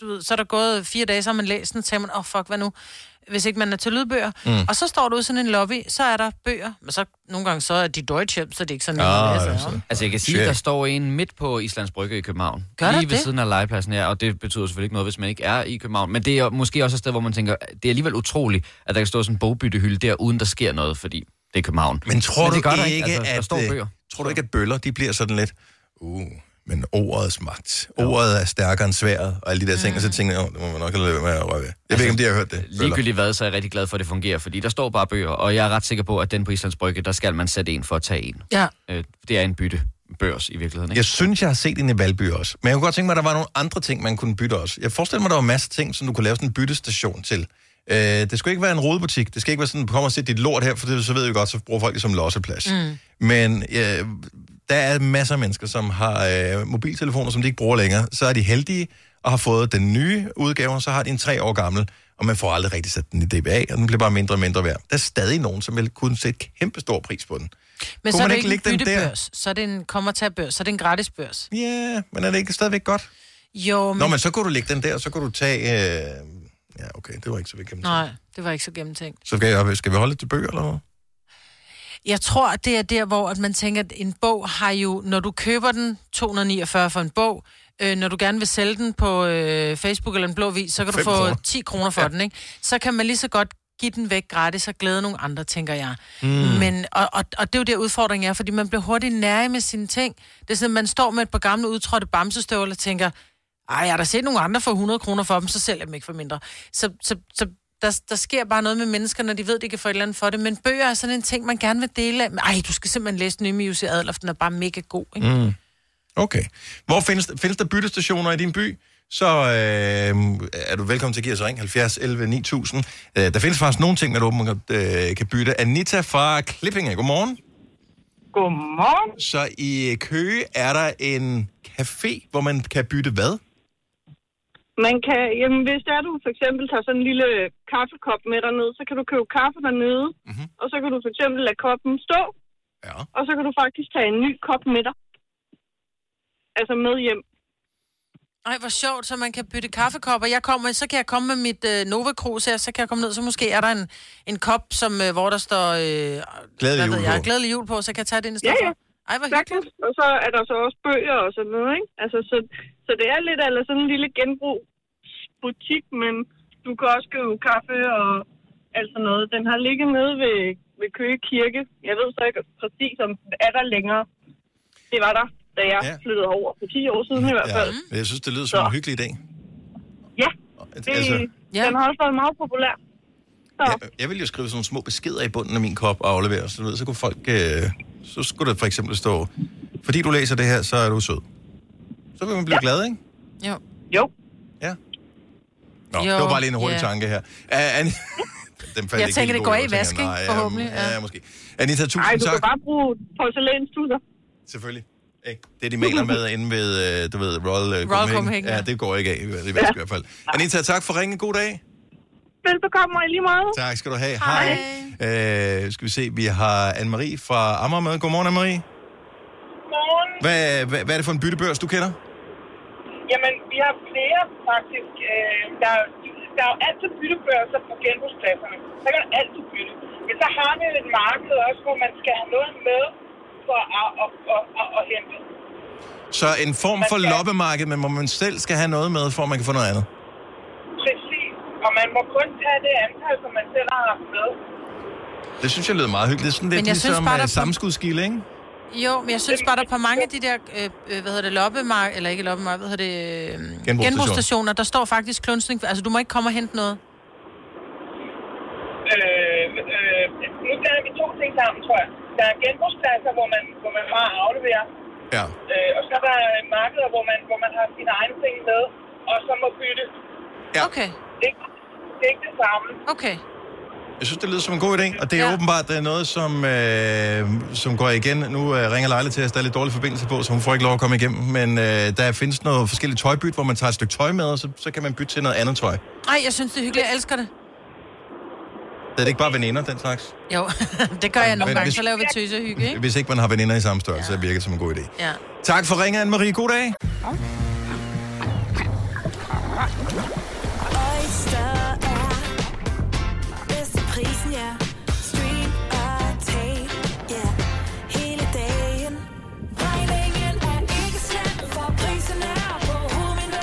du ved, så er der gået fire dage, så har man læst den, og så tænker man, åh oh, fuck, hvad nu? Hvis ikke man er til lydbøger. Mm. Og så står du ude i sådan en lobby, så er der bøger, men så nogle gange så er de Deutsche, så det er ikke sådan Ah, en, altså. altså, jeg kan sige, at der står en midt på Islands Brygge i København. Gør der Lige ved det? siden af legepladsen, ja, og det betyder selvfølgelig ikke noget, hvis man ikke er i København. Men det er måske også et sted, hvor man tænker, det er alligevel utroligt, at der kan stå sådan en bogbyttehylde der, uden der sker noget, fordi det er København. Men tror det du gør der ikke, altså, der at, står øh, bøger. tror du ikke, at bøller, de bliver sådan lidt, uh, men ordets magt. Ordet er stærkere end sværet, og alle de der ting, og så tænker jeg, oh, det må man nok lade være med at røre ved. Jeg ved ikke, om de har hørt det. Ligegyldigt hvad, så er jeg rigtig glad for, at det fungerer, fordi der står bare bøger, og jeg er ret sikker på, at den på Islands Brygge, der skal man sætte en for at tage en. Ja. Øh, det er en bytte børs i virkeligheden, ikke? Jeg synes, jeg har set en i Valby også. Men jeg kunne godt tænke mig, at der var nogle andre ting, man kunne bytte også. Jeg forestiller mig, at der var masser af ting, som du kunne lave sådan en byttestation til. Øh, det skal ikke være en rodebutik. Det skal ikke være sådan, kom og sæt dit lort her, for det, så ved jeg godt, så bruger folk det som losseplads. Mm. Men øh, Der er masser af mennesker, som har øh, mobiltelefoner, som de ikke bruger længere. Så er de heldige og har fået den nye udgave, og så har de en tre år gammel, og man får aldrig rigtig sat den i DBA, og den bliver bare mindre og mindre værd. Der er stadig nogen, som vil kunne sætte kæmpe stor pris på den. Men Kunne så er det ikke ikke en lægge den der? byttebørs, så er det en kommer til børs, så er det en gratis børs. Ja, yeah, men er det ikke stadigvæk godt? Jo, men... Nå, men så kunne du lægge den der, så kunne du tage... Øh... Ja, okay, det var ikke så vigtigt. Nej, det var ikke så gennemtænkt. Så skal, jeg, skal vi holde til bøger, eller hvad? Jeg tror, at det er der, hvor at man tænker, at en bog har jo, når du køber den, 249 for en bog, øh, når du gerne vil sælge den på øh, Facebook eller en blå vis, så kan du få kroner. 10 kroner for ja. den, ikke? Så kan man lige så godt give den væk gratis og glæde nogle andre, tænker jeg. Mm. Men, og, og, og det er jo der udfordringen er, fordi man bliver hurtigt nærig med sine ting. Det er sådan, at man står med et par gamle udtrådte bamsestøvler og tænker, ej, jeg har da set nogle andre for 100 kroner for dem, så sælger jeg dem ikke for mindre. Så, så, så der, der sker bare noget med mennesker, når de ved, de kan få et eller andet for det. Men bøger er sådan en ting, man gerne vil dele af. Ej, du skal simpelthen læse den nye med Jussi Adler, den er bare mega god, ikke? Mm. Okay. Hvor findes, findes der byttestationer i din by? Så øh, er du velkommen til at give os ring, 70 11 9000. Øh, der findes faktisk nogle ting, man åbenbart øh, kan bytte. Anita fra Klippinge, godmorgen. Godmorgen. Så i Køge er der en café, hvor man kan bytte hvad? Man kan, jamen hvis der du for eksempel tager sådan en lille kaffekop med derned, så kan du købe kaffe dernede, mm-hmm. og så kan du for eksempel lade koppen stå, ja. og så kan du faktisk tage en ny kop med dig. Altså med hjem. Ej, hvor sjovt, så man kan bytte kaffekopper. Jeg kommer, så kan jeg komme med mit øh, Nova Cruz her, så kan jeg komme ned, så måske er der en, en kop, som, øh, hvor der står... Øh, Glædelig hvad jul jeg, på. Glædelig jul på, så kan jeg tage det ind i Ja, stedet ja. for. Ej, hvor hyggeligt. Og så er der så også bøger og sådan noget, ikke? Altså, så, så det er lidt eller sådan en lille genbrugsbutik, men du kan også købe kaffe og alt sådan noget. Den har ligget nede ved, ved Køge Kirke. Jeg ved så ikke præcis, om den er der længere. Det var der, da jeg ja. flyttede over for 10 år siden i hvert fald. Ja, jeg synes, det lyder som en hyggelig idé. Ja, det, Altså- ja. den har også været meget populær. Så. Jeg, jeg vil jo skrive sådan nogle små beskeder i bunden af min kop og aflevere, så, du ved, så kunne folk... Øh, så skulle der for eksempel stå, fordi du læser det her, så er du sød. Så vil man blive ja. glad, ikke? Jo. Jo. Ja. Nå, Jo, det var bare lige en hurtig ja. tanke her. Uh, An- Den Jeg ikke tænker, det går jeg i tænker, vask, ikke? nej, Forhåbentlig, Ja, ja. ja, måske. Anita, tusind Ej, du tak. kan bare bruge porcelænstusser. Selvfølgelig. Ikke? Det, de maler med inde ved, øh, du ved, Royal, uh, Royal Copenhagen, Ja, ja. det går ikke af, i i vask i hvert fald. Anita, tak for ringen. God dag. Velbekomme og lige måde. Tak skal du have. Hej. Øh, skal vi se, vi har Anne-Marie fra Amager med. Godmorgen, Anne-Marie. Godmorgen. Hvad, hvad, hvad er det for en byttebørs, du kender? Jamen, vi har flere faktisk. Øh, der, er- der er jo altid byttebørser på genbrugspladserne. Så kan man altid bytte. Men så har vi et marked også, hvor man skal have noget med for at, at, at, at, at hente. Så en form for loppemarked, men hvor man selv skal have noget med, for at man kan få noget andet. Præcis. Og man må kun tage det antal, som man selv har haft med. Det synes jeg lyder meget hyggeligt. Det er sådan lidt Men jeg synes ligesom bare, der er- sammenskudskilde, ikke? Jo, men jeg synes bare, der er på mange af de der, øh, øh, hvad hedder det, loppemark, eller ikke loppemark, hvad hedder det, øh, Genbrugsstationer. genbrugsstationer, der står faktisk klunsning, altså du må ikke komme og hente noget. Øh, øh, nu blander vi to ting sammen, tror jeg. Der er genbrugspladser, hvor man, hvor man bare afleverer. Ja. Øh, og så er der markeder, hvor man, hvor man har sine egne ting med, og så må bytte. Ja. Okay. Det, er ikke- det er ikke det samme. Okay. Jeg synes, det lyder som en god idé, og det er ja. åbenbart det er noget, som, øh, som går igen. Nu øh, ringer Leila til os, der er lidt dårlig forbindelse på, så hun får ikke lov at komme igennem. Men øh, der findes noget forskelligt tøjbyt, hvor man tager et stykke tøj med, og så, så kan man bytte til noget andet tøj. Ej, jeg synes, det er hyggeligt, jeg elsker det. Det er det ikke bare veninder, den slags? Jo, det gør jeg nogle gange, hvis- så laver vi tøse og hygge, ikke? Hvis ikke man har veninder i samme størrelse, så virker det som en god idé. Ja. Tak for ringen, Anne-Marie. God dag. Oyster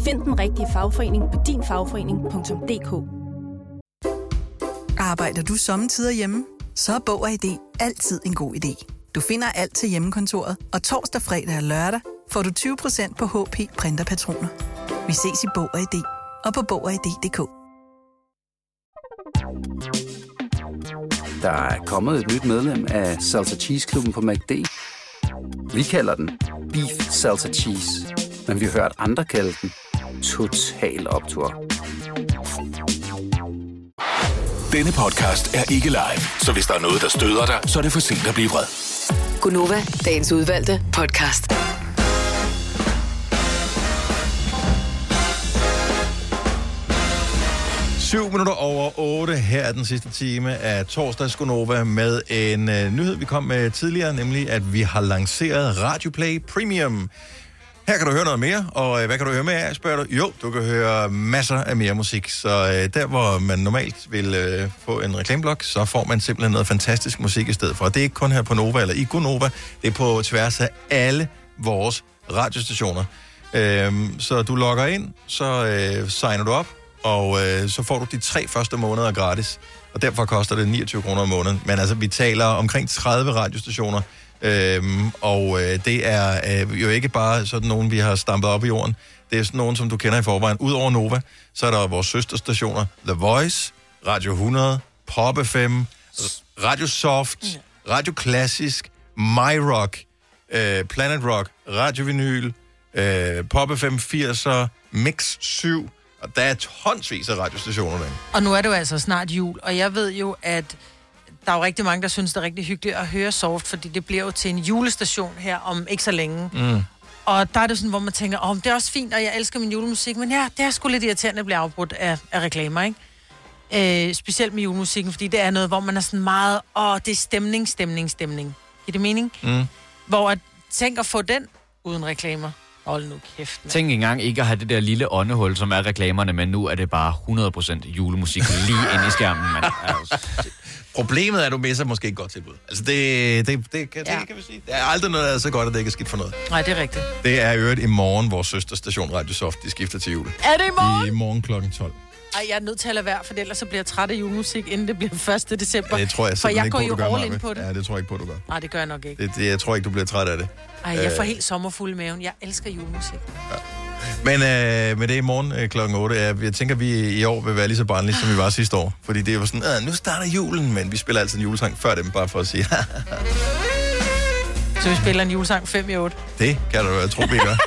Find den rigtige fagforening på dinfagforening.dk Arbejder du sommetider hjemme? Så er Bog og ID altid en god idé. Du finder alt til hjemmekontoret, og torsdag, fredag og lørdag får du 20% på HP printerpatroner. Vi ses i Bog og ID og på Bog og ID.dk. Der er kommet et nyt medlem af Salsa Cheese Klubben på MACD. Vi kalder den Beef Salsa Cheese, men vi har hørt andre kalde den Total Optor. Denne podcast er ikke live, så hvis der er noget, der støder dig, så er det for sent at blive vred. Gunova, dagens udvalgte podcast. Syv minutter over 8. Her er den sidste time af torsdags Gunova med en øh, nyhed, vi kom med tidligere, nemlig at vi har lanceret Radio Play Premium. Her kan du høre noget mere, og øh, hvad kan du høre mere af, spørger du? Jo, du kan høre masser af mere musik, så øh, der, hvor man normalt vil øh, få en reklameblok, så får man simpelthen noget fantastisk musik i stedet for. Det er ikke kun her på Nova eller i Gunova, det er på tværs af alle vores radiostationer. Øhm, så du logger ind, så øh, signer du op, og øh, så får du de tre første måneder gratis. Og derfor koster det 29 kroner om måneden. Men altså, vi taler omkring 30 radiostationer, øhm, og øh, det er øh, jo ikke bare sådan nogen, vi har stampet op i jorden. Det er sådan nogen, som du kender i forvejen. Udover Nova, så er der vores søsterstationer, The Voice, Radio 100, Pop FM, Radio Soft, Radio Klassisk, My Rock, øh, Planet Rock, Radio Vinyl, øh, Pop FM 80'er, Mix 7, og der er tonsvis af radiostationer derinde. Og nu er det jo altså snart jul, og jeg ved jo, at der er jo rigtig mange, der synes, det er rigtig hyggeligt at høre Soft, fordi det bliver jo til en julestation her om ikke så længe. Mm. Og der er det sådan, hvor man tænker, åh, oh, det er også fint, og jeg elsker min julemusik, men ja, det er sgu lidt irriterende at blive afbrudt af, af reklamer, ikke? Øh, specielt med julemusikken, fordi det er noget, hvor man er sådan meget, åh, det er stemning, stemning, stemning. Giver det mening? Mm. Hvor at, tænk at få den uden reklamer. Hold nu kæft, mand. Tænk engang ikke at have det der lille åndehul, som er reklamerne, men nu er det bare 100% julemusik lige ind i skærmen, mand. Altså, Problemet er, at du misser måske ikke godt tilbud. Altså, det, det, det, kan, Ja. det kan vi sige. Der er aldrig noget, der er så godt, at det ikke er skidt for noget. Nej, det er rigtigt. Det er i øvrigt i morgen, vores søsterstation Radio Soft, de skifter til jul. Er det i morgen? I morgen klokken 12. Ej, jeg er nødt til at lade være, for ellers så bliver jeg træt af julemusik, inden det bliver 1. december. Det tror jeg For jeg ikke går på, jo all in på det. Ja, det tror jeg ikke på, du gør. Nej, det gør jeg nok ikke. Det, det, jeg tror ikke, du bliver træt af det. Ej, jeg får Øh, helt sommerfuld i maven. Jeg elsker julemusik. Men øh, med det i morgen øh, klokken 8, er, jeg tænker, vi i år vil være lige så barnlige, som vi var sidste år. Fordi det var sådan, "Ah, nu starter julen, men vi spiller altid en julesang før dem, bare for at sige, Så vi spiller en julesang 5 i 8. det kan du jo tro, vi gør.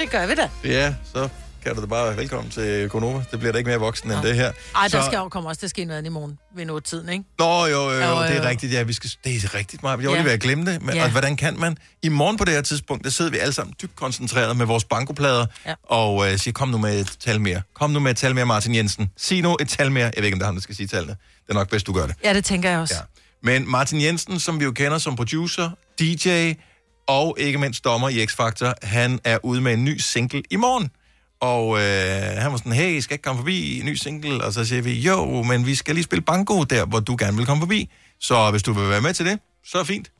Det gør vi da. Ja, så kan du da bare velkommen til Konova. Det bliver da ikke mere voksen end det her. Ej, der så... skal jo komme også til at ske noget i morgen ved noget tiden, ikke? Nå, jo, jo, jo, Jo, det er jo. rigtigt. Ja, vi skal, det er rigtigt, Maja. Jeg var Ja. lige ved at glemme det. Men, Ja. og hvordan kan man? I morgen på det her tidspunkt, der sidder vi alle sammen dybt koncentreret med vores bankoplader, Ja. og øh, siger, kom nu med et tal mere. Kom nu med et tal mere, Martin Jensen. Sig nu et tal mere. Jeg ved ikke, om det er ham, der skal sige tallene. Det er nok bedst, du gør det. Ja, det tænker jeg også. Ja. Men Martin Jensen, som vi jo kender som producer, DJ og ikke mindst dommer i X-Factor, han er ude med en ny single i morgen. Og øh, han var sådan, hey, skal ikke komme forbi, en ny single? Og så siger vi, jo, men vi skal lige spille banko der, hvor du gerne vil komme forbi. Så hvis du vil være med til det, så er fint.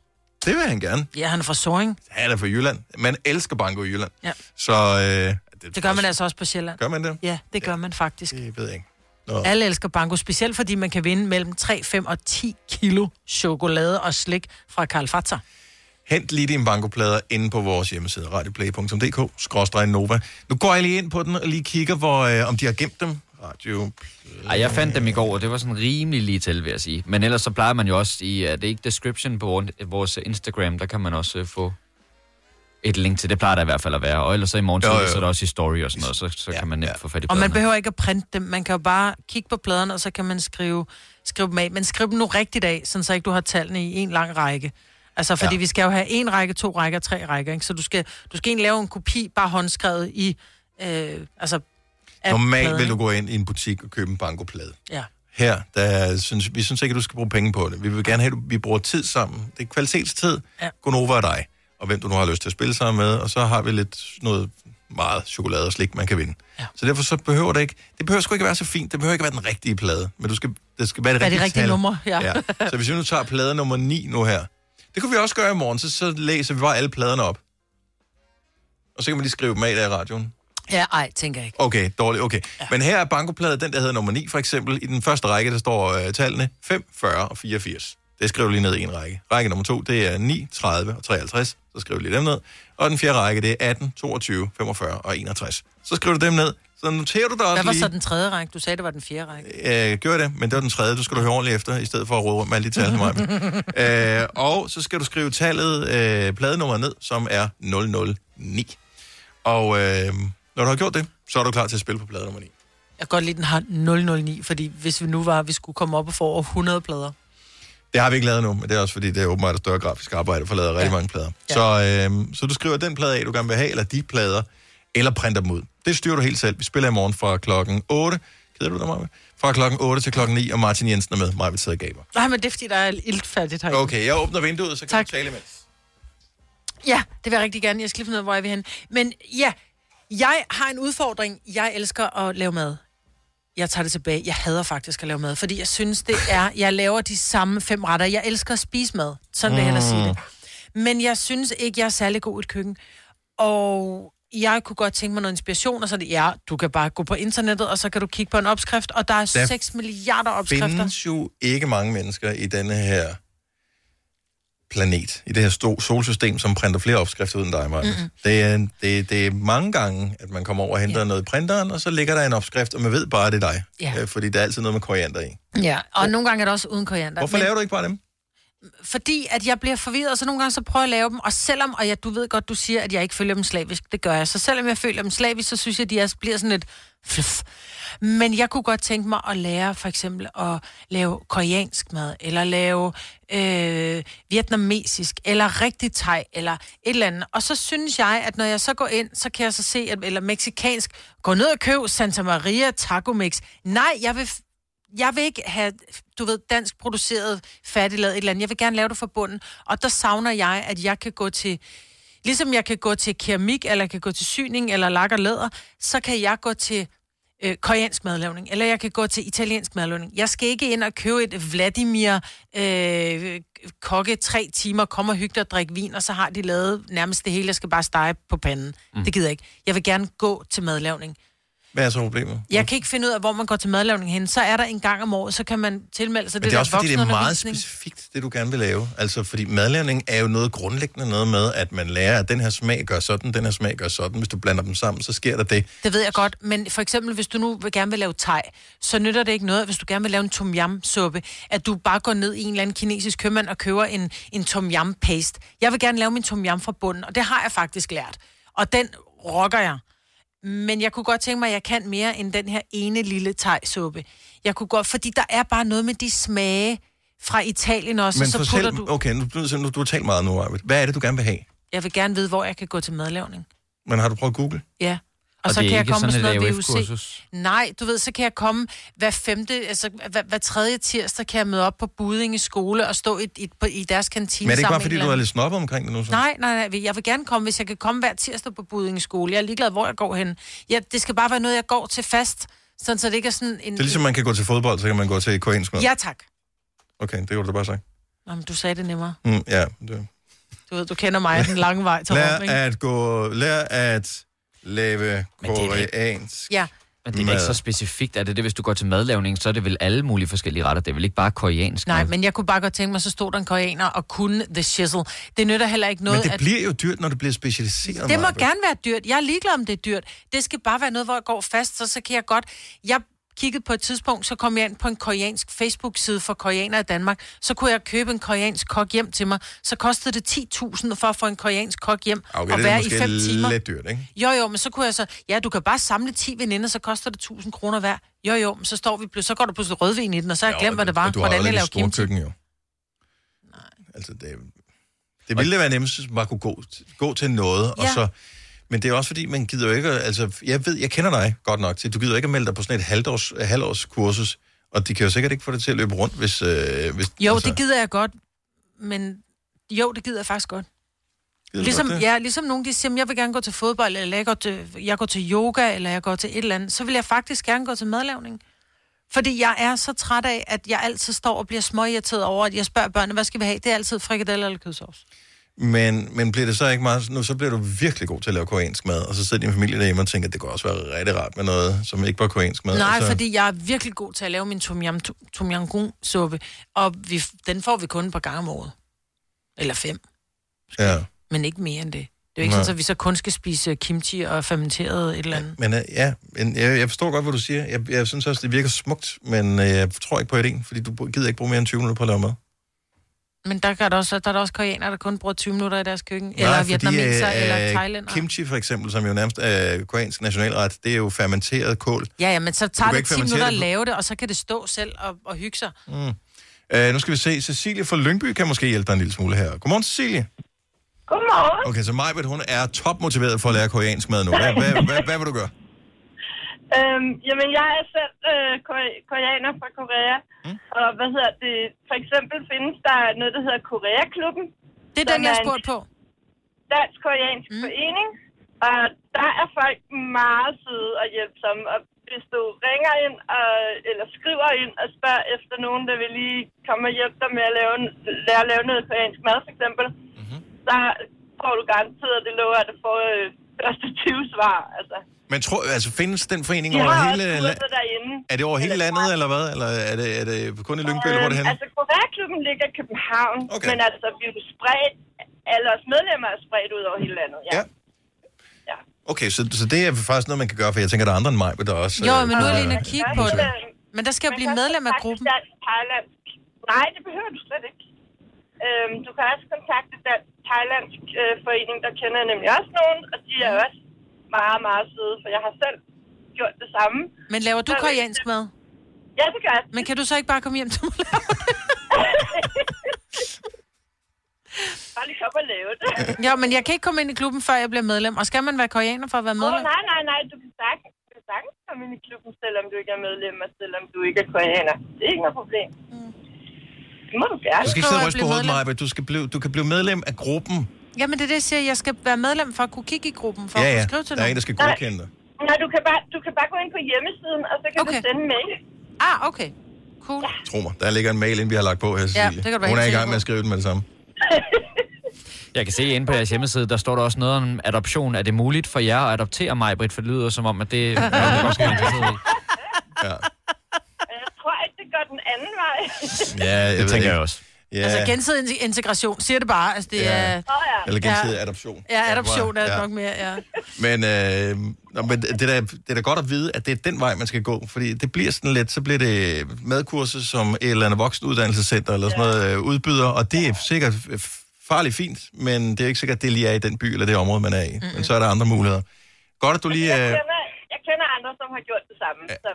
Det vil han gerne. Ja, han er fra Soring. Han er fra Jylland. Man elsker banko i Jylland. Ja. Så øh, det, Det gør man altså også på Sjælland. gør man det? Ja, det gør man faktisk. Det ved jeg ikke. Nå. Alle elsker banko, specielt fordi man kan vinde mellem 3, 5 og 10 kilo chokolade og slik fra Karl Fazer. Hent lige dine bankoplader inde på vores hjemmeside, radioplay.dk, skråstreg Nova. Nu går jeg lige ind på den og lige kigger, hvor, øh, om de har gemt dem. Radio... Ej, jeg fandt dem i går, og det var sådan rimelig lige til, vil jeg sige. Men ellers så plejer man jo også i, uh, det er ikke description på vor- vores Instagram, der kan man også uh, få et link til. Det plejer der i hvert fald at være. Og ellers så i morgen Jo, jo. så er der også i story og sådan noget, så, så kan man nemt få fat i Og man behøver ikke at printe dem. Man kan jo bare kigge på pladerne, og så kan man skrive, skrive dem af. Men skriv dem nu rigtigt af, sådan så ikke du har tallene i en lang række. Altså, fordi ja. vi skal jo have en række, to rækker, tre rækker, ikke? Så du skal, du skal egentlig lave en kopi, bare håndskrevet i, øh, altså... Normalt vil du gå ind i en butik og købe en bankoplade. Ja. Her, der synes, vi synes ikke, at du skal bruge penge på det. Vi vil gerne have, at vi bruger tid sammen. Det er kvalitetstid. Ja. Gunova og dig. Og hvem du nu har lyst til at spille sammen med. Og så har vi lidt noget meget chokolade og slik, man kan vinde. Ja. Så derfor så behøver det ikke... Det behøver sgu ikke være så fint. Det behøver ikke være den rigtige plade. Men du skal, det skal være det rigtige det rigtige tal. nummer? Ja. ja. Så hvis vi nu tager plade nummer 9 nu her. Det kunne vi også gøre i morgen. Så, så læser vi bare alle pladerne op. Og så kan man lige skrive dem af der i radioen. Ja, ej, tænker jeg ikke. Okay, dårligt, okay. Ja. Men her er bankoplade, den der hedder nummer 9 for eksempel. I den første række, der står øh, tallene 5, 40 og 84. Det skriver lige ned i en række. Række nummer to, det er 9, 30 og 53. Så skriver lige dem ned. Og den fjerde række, det er 18, 22, 45 og 61. Så skriver du dem ned. Så noterer du dig også Hvad var lige... så den tredje række? Du sagde, det var den fjerde række. Øh, gør det, men det var den tredje. Du skal du høre ordentligt efter, i stedet for at råde rundt med alle de tal mig. øh, og så skal du skrive tallet, øh, pladenummer ned, som er 009. Og øh, når du har gjort det, så er du klar til at spille på plade nummer 9. Jeg kan godt lide, den har 009, fordi hvis vi nu var, vi skulle komme op og få over 100 plader. Det har vi ikke lavet nu, men det er også fordi, det er åbenbart et større grafisk arbejde for at lave rigtig mange plader. Ja. Så, øh, så du skriver den plade af, du gerne vil have, eller de plader, eller printer dem ud. Det styrer du helt selv. Vi spiller i morgen fra klokken 8. Keder du dig, Maja? Fra klokken 8 til klokken 9, og Martin Jensen er med. Maja vil sidde og gaber. Nej, men det er fordi, der er iltfærdigt herinde. Okay, jeg åbner vinduet, så kan Tak. du tale imens. Ja, det vil jeg rigtig gerne. Jeg skal lige finde ud af, hvor jeg vil hen. Men ja, jeg har en udfordring. Jeg elsker at lave mad. Jeg tager det tilbage. Jeg hader faktisk at lave mad, fordi jeg synes, det er... Jeg laver de samme fem retter. Jeg elsker at spise mad. Sådan vil jeg hellere sige det. Men jeg synes ikke, jeg er særlig god i et køkken. Og jeg kunne godt tænke mig noget inspiration, og så er det, ja, du kan bare gå på internettet, og så kan du kigge på en opskrift, og der er Der 6 milliarder opskrifter. findes jo ikke mange mennesker i denne her planet, i det her sto- solsystem, som printer flere opskrifter ud end dig, Maja. Mm-mm. Det, er, det, det er mange gange, at man kommer over og henter ja. noget i printeren, og så ligger der en opskrift, og man ved bare, at det er dig. Ja. Øh, Fordi der er altid noget med koriander i. Ja, og nogle gange er det også uden koriander. Hvorfor laver du ikke bare dem? Fordi at jeg bliver forvirret, og så nogle gange så prøver jeg at lave dem, og selvom, og ja, du ved godt, du siger, at jeg ikke følger dem slavisk, det gør jeg, så selvom jeg følger dem slavisk, så synes jeg, at de er, bliver sådan lidt fluff. Men jeg kunne godt tænke mig at lære for eksempel at lave koreansk mad, eller lave øh, vietnamesisk, eller rigtig thai, eller et eller andet. Og så synes jeg, at når jeg så går ind, så kan jeg så se, at, eller meksikansk, gå ned og køb Santa Maria Taco Mix. Nej, jeg vil jeg vil ikke have, du ved, dansk produceret, færdiglavet et eller andet. Jeg vil gerne lave det fra bunden. Og der savner jeg, at jeg kan gå til, ligesom jeg kan gå til keramik, eller jeg kan gå til syning, eller lak og læder, så kan jeg gå til øh, koreansk madlavning, eller jeg kan gå til italiensk madlavning. Jeg skal ikke ind og købe et Vladimir øh, kokke tre timer, komme og hygge dig og drikke vin, og så har de lavet nærmest det hele, jeg skal bare stege på panden. Mm. Det gider jeg ikke. Jeg vil gerne gå til madlavning. Hvad er så problemet? Jeg kan ikke finde ud af, hvor man går til madlavning hen. Så er der en gang om året, så kan man tilmelde sig Men det, det er også fordi, det er meget specifikt, det du gerne vil lave. Altså, fordi madlavning er jo noget grundlæggende noget med, at man lærer, at den her smag gør sådan, den her smag gør sådan. Hvis du blander dem sammen, så sker der det. Det ved jeg godt, men for eksempel, hvis du nu gerne vil lave thai, så nytter det ikke noget, hvis du gerne vil lave en tom yam suppe, at du bare går ned i en eller anden kinesisk købmand og køber en, en tom yam paste. Jeg vil gerne lave min tom yam fra bunden, og det har jeg faktisk lært. Og den rocker jeg. Men jeg kunne godt tænke mig, at jeg kan mere end den her ene lille thai-suppe. Jeg kunne godt, fordi der er bare noget med de smage fra Italien også, Men så fortæl, putter du... okay, nu, nu, nu, du har talt meget nu, Arvid. Hvad er det, du gerne vil have? Jeg vil gerne vide, hvor jeg kan gå til madlavning. Men har du prøvet at google? Ja. Og, Og så det er kan jeg komme med sådan sådan et noget? VUC. Nej, du ved, så kan jeg komme hver femte, altså hver, hver tredje tirsdag kan jeg møde op på Budinge skole og stå i, i, på, i deres kantine Men er det ikke bare, fordi med du er lidt snobbet omkring det nu? Så? Nej, nej, nej, jeg vil gerne komme, hvis jeg kan komme hver tirsdag på Budinge skole. Jeg er ligeglad, hvor jeg går hen. Ja, det skal bare være noget, jeg går til fast, sådan, så det ikke er sådan en... Det er ligesom, man kan gå til fodbold, så kan man gå til koreansk mad. Ja, tak. Okay, det kunne du da bare sagt. Nå, men du sagde det nemmere. Mm, ja, det. Du ved, du kender mig den lange vej til Lær Rom, ikke? at gå, lær at lave er koreansk. Ja. Men det er ikke så specifikt. Er det det, hvis du går til madlavning, så er det vel alle mulige forskellige retter. Det er vel ikke bare koreansk Nej, mad? men jeg kunne bare godt tænke mig, så stod der en koreaner og kunne the shizzle. Det nytter heller ikke noget, Men det at... bliver jo dyrt, når det bliver specialiseret. Det må Maja. gerne være dyrt. Jeg er ligeglad, om det er dyrt. Det skal bare være noget, hvor jeg går fast, så, så kan jeg godt... Jeg kiggede på et tidspunkt, så kom jeg ind på en koreansk Facebook-side for koreanere i Danmark. Så kunne jeg købe en koreansk kok hjem til mig. Så kostede det 10.000 for at få en koreansk kok hjem Okay, og det være i måske fem timer. lidt dyrt, ikke? Jo, jo, men så kunne jeg så... Ja, du kan bare samle 10 veninder, så koster det 1000 kroner hver. Jo, jo, men så, står vi, så går der pludselig rødvin i den, og så har jeg glemt, hvad det var, Og du har hvordan jeg stort kimchi. køkken, jo. Altså, det, det ville da være nemmest, hvis man kunne gå, gå til noget, og Ja. så... Men det er også fordi, man gider jo ikke... Altså, jeg ved, jeg kender dig godt nok til, du gider ikke at melde dig på sådan et halvårs, kursus, og de kan jo sikkert ikke få det til at løbe rundt, hvis... Øh, hvis Jo, altså... det gider jeg godt, men jo, det gider jeg faktisk godt. gider Ligesom, godt det? ja, ligesom nogen, de siger, "Men jeg vil gerne gå til fodbold, eller jeg går til, jeg går til yoga, eller jeg går til et eller andet, så vil jeg faktisk gerne gå til madlavning. Fordi jeg er så træt af, at jeg altid står og bliver småirriteret over, at jeg spørger børnene, hvad skal vi have? Det er altid frikadeller eller kødsovs. Men, men bliver det så ikke meget... Nu så bliver du virkelig god til at lave koreansk mad, og så sidder din familie derhjemme og tænker, at det kunne også være rigtig rart med noget, som ikke var koreansk mad. Nej, så, fordi jeg er virkelig god til at lave min tom yam, tom yam goong suppe, og vi, den får vi kun et par gange om året. Eller fem, Ja. men ikke mere end det. Det er jo ikke Nej. sådan, at vi så kun skal spise kimchi og fermenteret et eller andet. Men uh, ja, men jeg, jeg forstår godt, hvad du siger. Jeg, jeg synes også, det virker smukt, men uh, jeg tror ikke på idéen, fordi du gider ikke bruge mere end 20 minutter på at lave mad. Men der, kan der, også, der er der også koreanere, der kun bruger 20 minutter i deres køkken. eller fordi, vietnameser, øh, eller øh, thailænder. Kimchi for eksempel, som jo nærmest er koreansk nationalret, det er jo fermenteret kål. Ja, ja, men så tager det ikke 10 fermentere minutter at lave det, og så kan det stå selv og, og hygge sig. Mm. Uh, nu skal vi se, Cecilie fra Lyngby kan måske hjælpe dig en lille smule her. Godmorgen, Cecilie. Godmorgen. Okay, så Majbet, hun er topmotiveret for at lære koreansk mad nu. Hvad, hvad, hvad, hvad vil du gøre? Øhm, jamen, jeg er selv øh, kore- koreaner fra Korea. Mm. Og hvad hedder det? For eksempel findes der noget, der hedder Koreaklubben. Det er den, jeg har en spurgt på. Dansk-koreansk mm. forening. Og der er folk meget søde og hjælpsomme. Og hvis du ringer ind og, eller skriver ind og spørger efter nogen, der vil lige komme og hjælpe dig med at lave, lære at lave noget koreansk mad, for eksempel, mm-hmm. så får du garanteret, det lover, at du får øh, første 20 svar. Altså. Men tror, altså, findes den forening De over har hele... også la- kurser derinde. Er det over hele landet, eller hvad? Eller er det, er det kun i Lyngby, eller hvor er det henne? Altså, Koreaklubben ligger i København, Okay. men altså, vi er jo spredt, alle os medlemmer er spredt ud over hele landet, ja. Ja. Okay, så, så det er faktisk noget, man kan gøre, for jeg tænker, der er andre end mig, der også... Jo, øh, men nu er øh, lige inde og kigge på det. Men der skal jeg blive medlem af gruppen. Dansk thailandsk. Nej, det behøver du slet ikke. Øhm, du kan også kontakte den thailandsk øh, forening, der kender jeg nemlig også nogen, og de er også meget, meget søde, for jeg har selv gjort det samme. Men laver du koreansk mad? Ja, det gør jeg. Men kan du så ikke bare komme hjem til mig? Bare lige komme og lave det. Ja, men jeg kan ikke komme ind i klubben, før jeg bliver medlem. Og skal man være koreaner for at være medlem? nej, nej, nej, du kan sagtens, du kan sagtens komme ind i klubben, selvom du ikke er medlem, og selvom du ikke er koreaner. Det er ikke noget problem. Det må du gerne. Du skal ikke sidde og ryste på hovedet, Maja, du, skal blive, du kan blive medlem af gruppen. Jamen, det er det, jeg siger. Jeg skal være medlem for at kunne kigge i gruppen, for Ja, at ja. kunne skrive til Der er nogen. en, der skal godkende dig. Nej, du kan, bare, du kan bare gå ind på hjemmesiden, og så kan okay. du sende en mail. Ah, okay. Cool. Ja. Tro mig, der ligger en mail, ind, vi har lagt på her, Cecilie. det kan du Hun er i gang med at skrive den med det samme. Jeg kan se inde på jeres hjemmeside, der står der også noget om adoption. Er det muligt for jer at adoptere mig, Britt? For det lyder som om, at det er noget, være interesseret i. Ja, Jeg tror ikke, det går den anden vej. ja jeg Det ved tænker ikke. jeg også. Ja, Altså gensidig integration, siger det bare. Altså, det Ja. er... Ja. eller gensidig adoption. Ja, adoption er det Ja. nok mere, ja. Men, øh, nå, men det, er da, det er da godt at vide, at det er den vej, man skal gå. Fordi det bliver sådan lidt, så bliver det madkurser som et eller andet voksenuddannelsescenter eller sådan noget øh, udbyder, og det er sikkert farligt fint, men det er ikke sikkert, at det lige er i den by eller det område, man er i. Mm-hmm. Men så er der andre muligheder. Godt, at du lige... Jeg Øh, kender, jeg kender andre, som har gjort det samme, så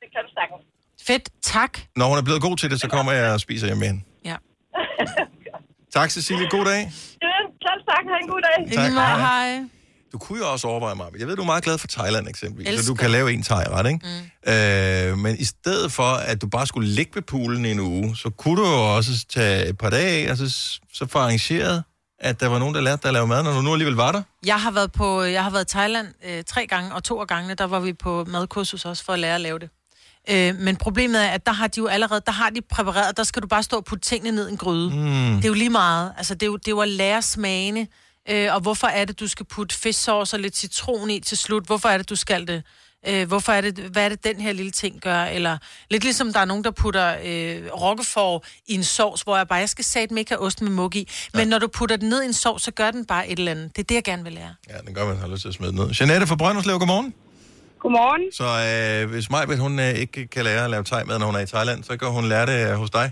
det kan du sagtens. Fedt, tak. når hun er blevet god til det, så kommer jeg og spiser hjemme med hende. Ja. Tak, Cecilie. God dag. Ja, selv tak. Ha' en god dag. Tak. Hej. Hej. Du kunne jo også overveje mig. Jeg ved, du er meget glad for Thailand eksempelvis, så du Elsker. kan lave en thai-ret, ikke? Mm. Øh, men i stedet for, at du bare skulle ligge ved poolen i en uge, så kunne du jo også tage et par dage af, og så, så få arrangeret, at der var nogen, der lærte dig at lave mad, når du nu alligevel var der. Jeg har været på, jeg har været i Thailand øh, tre gange, og to af gangene, der var vi på madkursus også for at lære at lave det. Øh, men problemet er, at der har de jo allerede, der har de præpareret, der skal du bare stå og putte tingene ned i en gryde. Mm. Det er jo lige meget. Altså, det er jo, det er jo at lære smagene. Øh, og hvorfor er det, du skal putte fisksauce og lidt citron i til slut? Hvorfor er det, du skal det? Øh, hvorfor er det, hvad er det, den her lille ting gør? Eller lidt ligesom der er nogen, der putter øh, roquefort i en sovs, hvor jeg bare, jeg skal ikke have ost med mug i. Men når du putter den ned i en sovs, så gør den bare et eller andet. Det er det, jeg gerne vil lære. Ja, den gør, man har lyst til at smide ned. Jeanette fra Brønderslev, godmorgen. Godmorgen. Så øh, hvis Majbet, hun øh, ikke kan lære at lave thai med, når hun er i Thailand, så kan hun lære det øh, hos dig.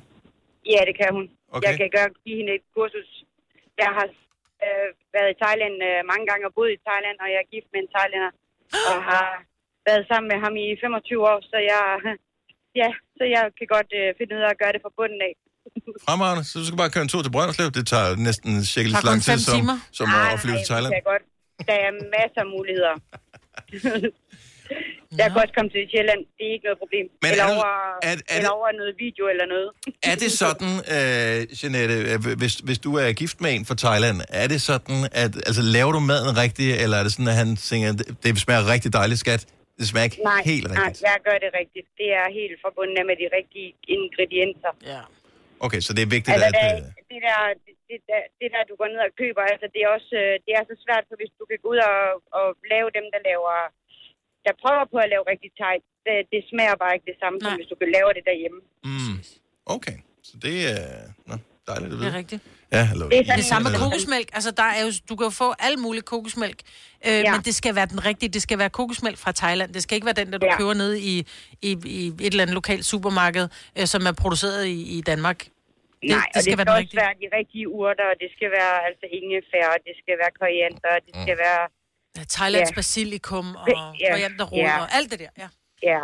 Ja, det kan hun. Okay. Jeg kan gøre, give hende et kursus. Jeg har øh, været i Thailand øh, mange gange og boet i Thailand, og jeg er gift med en thailander. Og har været sammen med ham i 25 år, så jeg, ja, så jeg kan godt øh, finde ud af at gøre det fra bunden af. Fremragende. Så du skal bare køre en tur til Brønderslev. Det tager næsten cirka lige så lang tid som, timer. som Nej, at flyve nej, til Thailand. Det kan jeg godt. Der er masser af muligheder. jeg kan også komme til Sjælland. Det er ikke noget problem. Men eller, er over, er- er eller over noget video eller noget. Er det sådan, øh, Jeanette, øh, hvis, hvis du er gift med en fra Thailand, er det sådan, at altså, laver du maden rigtigt, eller er det sådan, at han tænker, det, smager rigtig dejligt, skat? Det smager ikke Nej, helt nej, rigtigt. jeg gør det rigtigt. Det er helt forbundet med de rigtige ingredienser. Ja. Okay, så det er vigtigt, Altså, at... det, øh, det, der, det, det, der, det der, du går ned og køber, altså, det er også øh, det er så svært, for hvis du kan gå ud og, og lave dem, der laver der prøver på at lave rigtig thai, det, det smager bare ikke det samme, som hvis du kan lave det derhjemme. Mm. Okay, så det er nå, dejligt at Det vide. er rigtigt. Ja, hallo. Det er det samme med kokosmælk. Altså, der er jo, du kan jo få al mulig kokosmælk, øh, ja. men det skal være den rigtige. Det skal være kokosmælk fra Thailand. Det skal ikke være den, der du ja. køber nede i, i, i et eller andet lokalt supermarked, øh, som er produceret i, i Danmark. Det, Nej, og det skal, være det skal også rigtige. være de rigtige urter, og det skal være altså ingefær, og det skal være koriander, og det skal være... Ja, Thailands Ja. basilikum og ja, ja. og alt det der. Ja. Ja,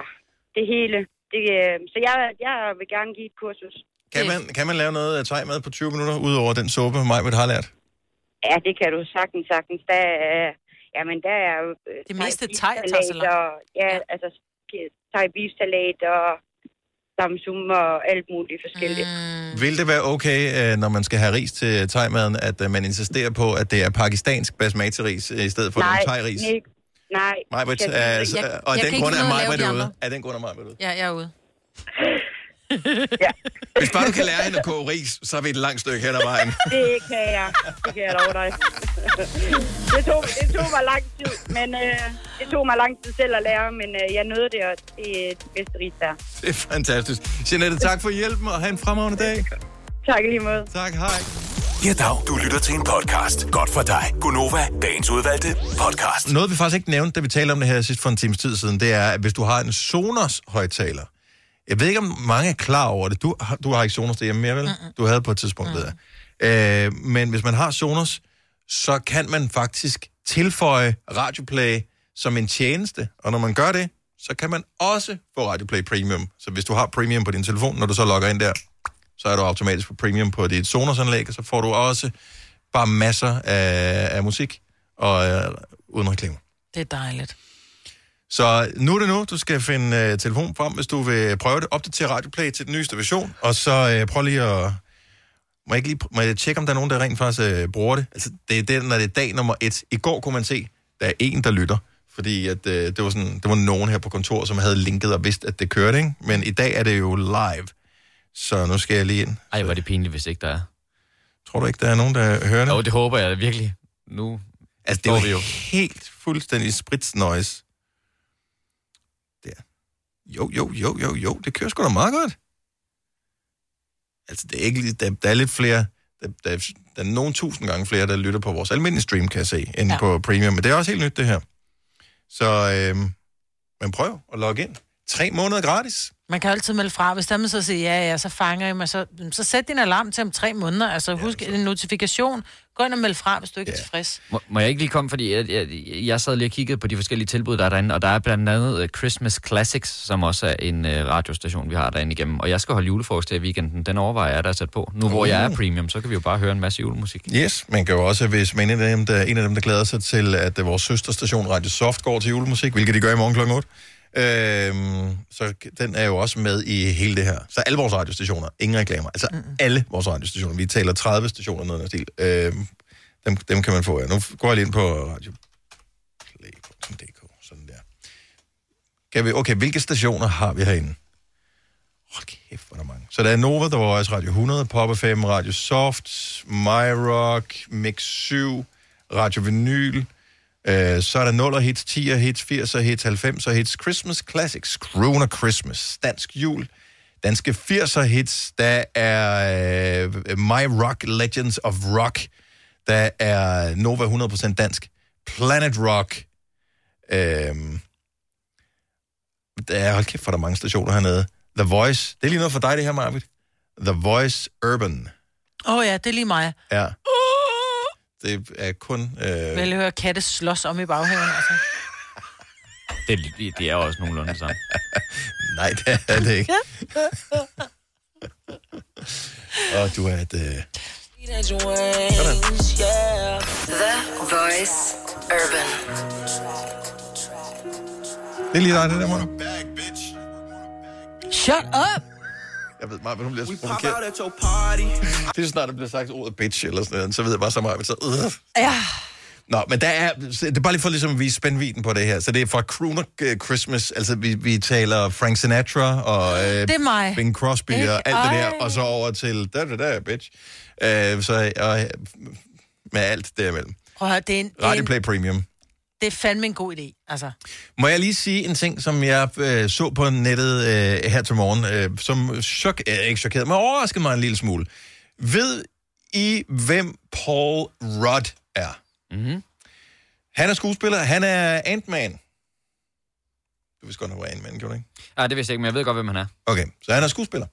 det hele. Det, øh, så jeg, jeg vil gerne give et kursus. Kan man, kan man lave noget thai-mad på 20 minutter, udover den suppe, mig har lært? Ja, det kan du sagtens, sagtens. Der er, jamen, der er jo... øh, Det meste thai thai tager så salat langt. og, ja, altså thai beef salat og samsum og alt muligt forskelligt. Mm. Vil det være okay, øh, når man skal have ris til thai-maden, at øh, man insisterer på, at det er pakistansk basmati-ris, øh, i stedet for nej, den thai-ris? nej, nej. Majbrit, altså, jeg- og af den grund er Majbrit ude. Af den grund er Majbrit ude. Ja, jeg er ude. Hvis bare du kan lære hende at koge ris, så er vi et langt stykke hen ad vejen. Det kan jeg. Det kan jeg love dig. det, tog, det tog mig lang tid, men øh, det tog mig lang tid selv at lære, men øh, jeg nåede det, og det er det bedste ris der. Det er fantastisk. Jeanette, tak for hjælpen, og have en fremragende dag. Tak lige måde. Tak, hej. Ja, dag. Du lytter til en podcast. Godt for dig. Gunova, dagens udvalgte podcast. Noget, vi faktisk ikke nævnte, da vi talte om det her sidst for en times tid siden, det er, at hvis du har en Sonos højtaler, jeg ved ikke, om mange er klar over det. Du, har- du har ikke Sonos derhjemme mere, vel? Mm-mm. Du havde på et tidspunkt, mm. ved. Øh, men hvis man har Sonos, så kan man faktisk tilføje Radioplay som en tjeneste. Og når man gør det, så kan man også få Radioplay Premium. Så hvis du har Premium på din telefon, når du så logger ind der, så er du automatisk på Premium på dit Sonos-anlæg, og så får du også bare masser af, af musik og øh, uden reklamer. Det er dejligt. Så nu er det nu, du skal finde øh, telefonen frem, hvis du vil prøve det. Opdatere Radioplay til den nyeste version, og så øh, prøv lige at... Må jeg, ikke lige, må jeg tjekke, om der er nogen, der rent faktisk øh, bruger det? Altså, det er den, når det er dag nummer et. I går kunne man se, der er en, der lytter. Fordi at, øh, det, var sådan, det var nogen her på kontoret, som havde linket og vidst, at det kørte, ikke? Men i dag er det jo live. Så nu skal jeg lige ind. Ej, hvor er det pinligt, hvis ikke der er. Tror du ikke, der er nogen, der hører det? Jo, det håber jeg virkelig. Nu Altså, det er jo, vi helt fuldstændig spritsnoise. Jo, jo, jo, jo, jo, det kører sgu da meget godt. Altså, det er ikke, der, der er lidt flere, der, der, er- der er nogle tusind gange flere, der lytter på vores almindelige stream, kan jeg se, end ja. på premium. Men det er også helt nyt, det her. Så, øhm, men prøv at logge ind. Tre måneder gratis. Man kan altid melde fra. Hvis der man så siger, ja, ja, så fanger jeg mig, så, så sæt din alarm til om tre måneder. Altså husk en notifikation. Gå ind og meld fra, hvis du ikke er tilfreds. Må, må jeg ikke lige komme, fordi jeg, jeg, jeg sad lige og kiggede på de forskellige tilbud, der er derinde, og der er blandt andet uh, Christmas Classics, som også er en uh, radiostation, vi har derinde igennem. Og jeg skal holde julefrokost i weekenden. Den overvejer jeg da at sætte på. Nu hvor jeg er Uh. premium, så kan vi jo bare høre en masse julemusik. Yes, man kan jo også, hvis man er en af dem, der, en af dem, der glæder sig til, at øh, vores søsterstation Radio Soft går til julemusik, hvilket de gør i morgen kl. 8. Øhm, så den er jo også med i hele det her. Så alle vores radiostationer, ingen reklamer. Altså mm. alle vores radiostationer. Vi taler 30 stationer, noget af stil. Øhm, dem, dem kan man få. Ja. Nu går jeg lige ind på radioplay.dk. Sådan der. Kan vi, okay, hvilke stationer har vi herinde? Hold kæft, hvor er der mange. Så der er Nova, der var også Radio 100, Pop FM, Radio Soft, MyRock, Mix 7, Radio Vinyl. Øh, så er der 0'er hits, 10'er hits, 80'er hits, 90'er hits, Christmas Classics, Crooner Christmas, Dansk Jul, Danske 80'er hits, der er øh, My Rock, Legends of Rock, der er Nova 100% dansk, Planet Rock, øh, der er, hold kæft, for der er mange stationer hernede. The Voice, det er lige noget for dig, det her, Marvitt. The Voice Urban, Åh oh, ja, det er lige mig. ja. Det er kun... Øh, Vel høre katte slås om i baghaven, altså. Det, det, er også nogenlunde det samme. Nej, det er det ikke. Og du er et... Øh... The Voice Urban. Det er lige dig, det der, mor. Shut up! Jeg ved, Marvitt, hun bliver så provokeret. Det er så snart, der bliver sagt ordet bitch eller sådan noget, så ved jeg bare så meget, så... Øh. Ja. Nå, men der er, det er bare lige for ligesom at vise spændviden på det her. Så det er fra Crooner øh, Christmas, altså vi, vi taler Frank Sinatra og øh, Det er mig. Bing Crosby Ikke? og alt det der, Ej. og så over til da da da, bitch. Øh, så og, med alt derimellem. Prøv at høre, det er, en, er Radio en, Play Premium. Det er fandme en god idé. Altså, Må jeg lige sige en ting, som jeg øh, så på nettet øh, her til morgen, øh, som chok, øh, ikke chokeret, men overraskede mig en lille smule. Ved I, hvem Paul Rudd er? Mm-hmm. Han er skuespiller, han er Ant-Man. Du vidste godt, han var Ant-Man, gjorde du ikke? Nej, det vidste jeg ikke, men jeg ved godt, hvem han er. Okay, så han er skuespiller.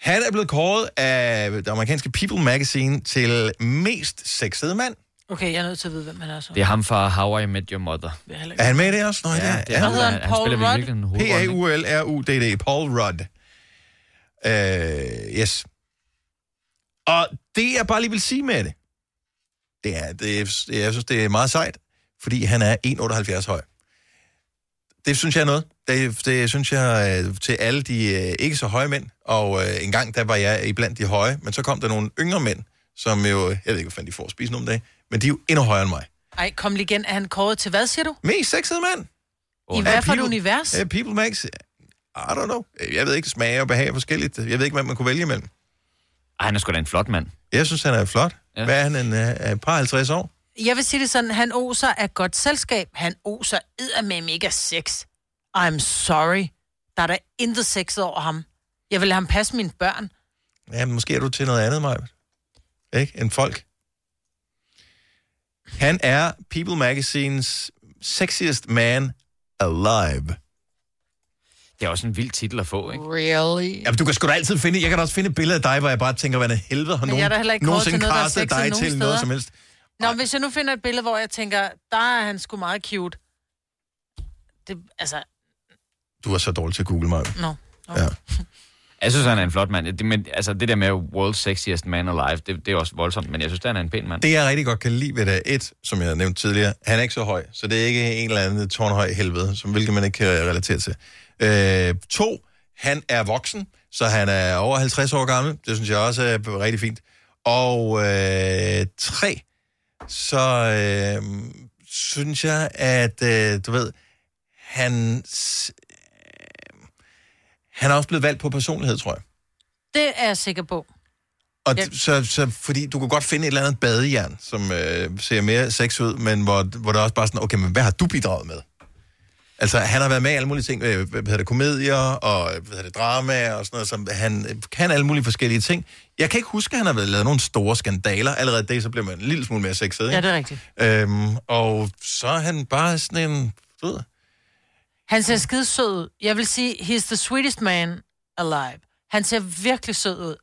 Han er blevet kåret af det amerikanske People Magazine til mest sexede mand. Okay, jeg er nødt til at vide, hvem han er så. Det er ham fra How I Met Your Mother. Er han med i det også? Nå, Ja, det er, det er ham, hedder der- han? han Paul Rudd? P-A-U-L-R-U-D-D, Paul Rudd. Uh, yes. Og det, jeg bare lige vil sige med det, det er, det, er- jeg synes, det er meget sejt, fordi han er 1,78 høj. Det synes jeg er noget. Det, det synes jeg øh, til alle de øh, ikke så høje mænd. Og øh, en gang, der var jeg iblandt de høje, men så kom der nogle yngre mænd, som jo, jeg ved ikke, hvad fanden de får at spise nogle dage, men de er jo endnu højere end mig. Ej, kom lige igen. Er han kåret til hvad, siger du? Mest sexede mand. I hvad for et univers? Uh, people makes... I don't know. Jeg ved ikke, smag og behag er forskelligt. Jeg ved ikke, hvad man kunne vælge imellem. Ej, han er sgu da en flot mand. Jeg synes, han er flot. Ja. Hvad er han, en, uh, par 50 år? Jeg vil sige det sådan, han oser af godt selskab. Han oser med mega sex. I'm sorry. Der er der intet sexet over ham. Jeg vil lade ham passe mine børn. Ja, men måske er du til noget andet, Maja. Ikke? En folk. Han er People Magazines sexiest man alive. Det er også en vild titel at få, ikke? Really? Jamen, du kan sgu da altid finde... Jeg kan da også finde et billede af dig, hvor jeg bare tænker, hvad i helvede har nogen er nogensinde til noget, er castet dig nogen til noget steder. som helst. Nå, hvis jeg nu finder et billede, hvor jeg tænker, der er han sgu meget cute. Det, altså, Du er så dårlig til at google mig. nå. Ja. Jeg synes, han er en flot mand. Det, men, altså, det der med world's sexiest man alive, det, det er også voldsomt, men jeg synes, han er en pæn mand. Det, jeg rigtig godt kan lide ved det, er et, som jeg nævnte tidligere, han er ikke så høj, så det er ikke en eller anden tårnhøj helvede, som hvilket man ikke kan relatere til. Øh, to, han er voksen, så han er over 50 år gammel. Det synes jeg også er rigtig fint. Og øh, tre, så øh, synes jeg, at øh, du ved, han, han er også blevet valgt på personlighed, tror jeg. Det er jeg sikker på. Og Ja. så, så, fordi du kan godt finde et eller andet badejern, som øh, ser mere sex ud, men hvor, hvor der også bare sådan, okay, men hvad har du bidraget med? Altså, han har været med i alle mulige ting, øh, hvad hedder det, komedier og hvad hedder det, drama og sådan noget, som han øh, kan alle mulige forskellige ting. Jeg kan ikke huske, at han har været lavet nogle store skandaler. Allerede det, så bliver man en lille smule mere sexet, ikke? Ja, det er rigtigt. Øhm, og så er han bare sådan en, du ved, Han ser skide sød ud. Jeg vil sige, he's the sweetest man alive. Han ser virkelig sød ud.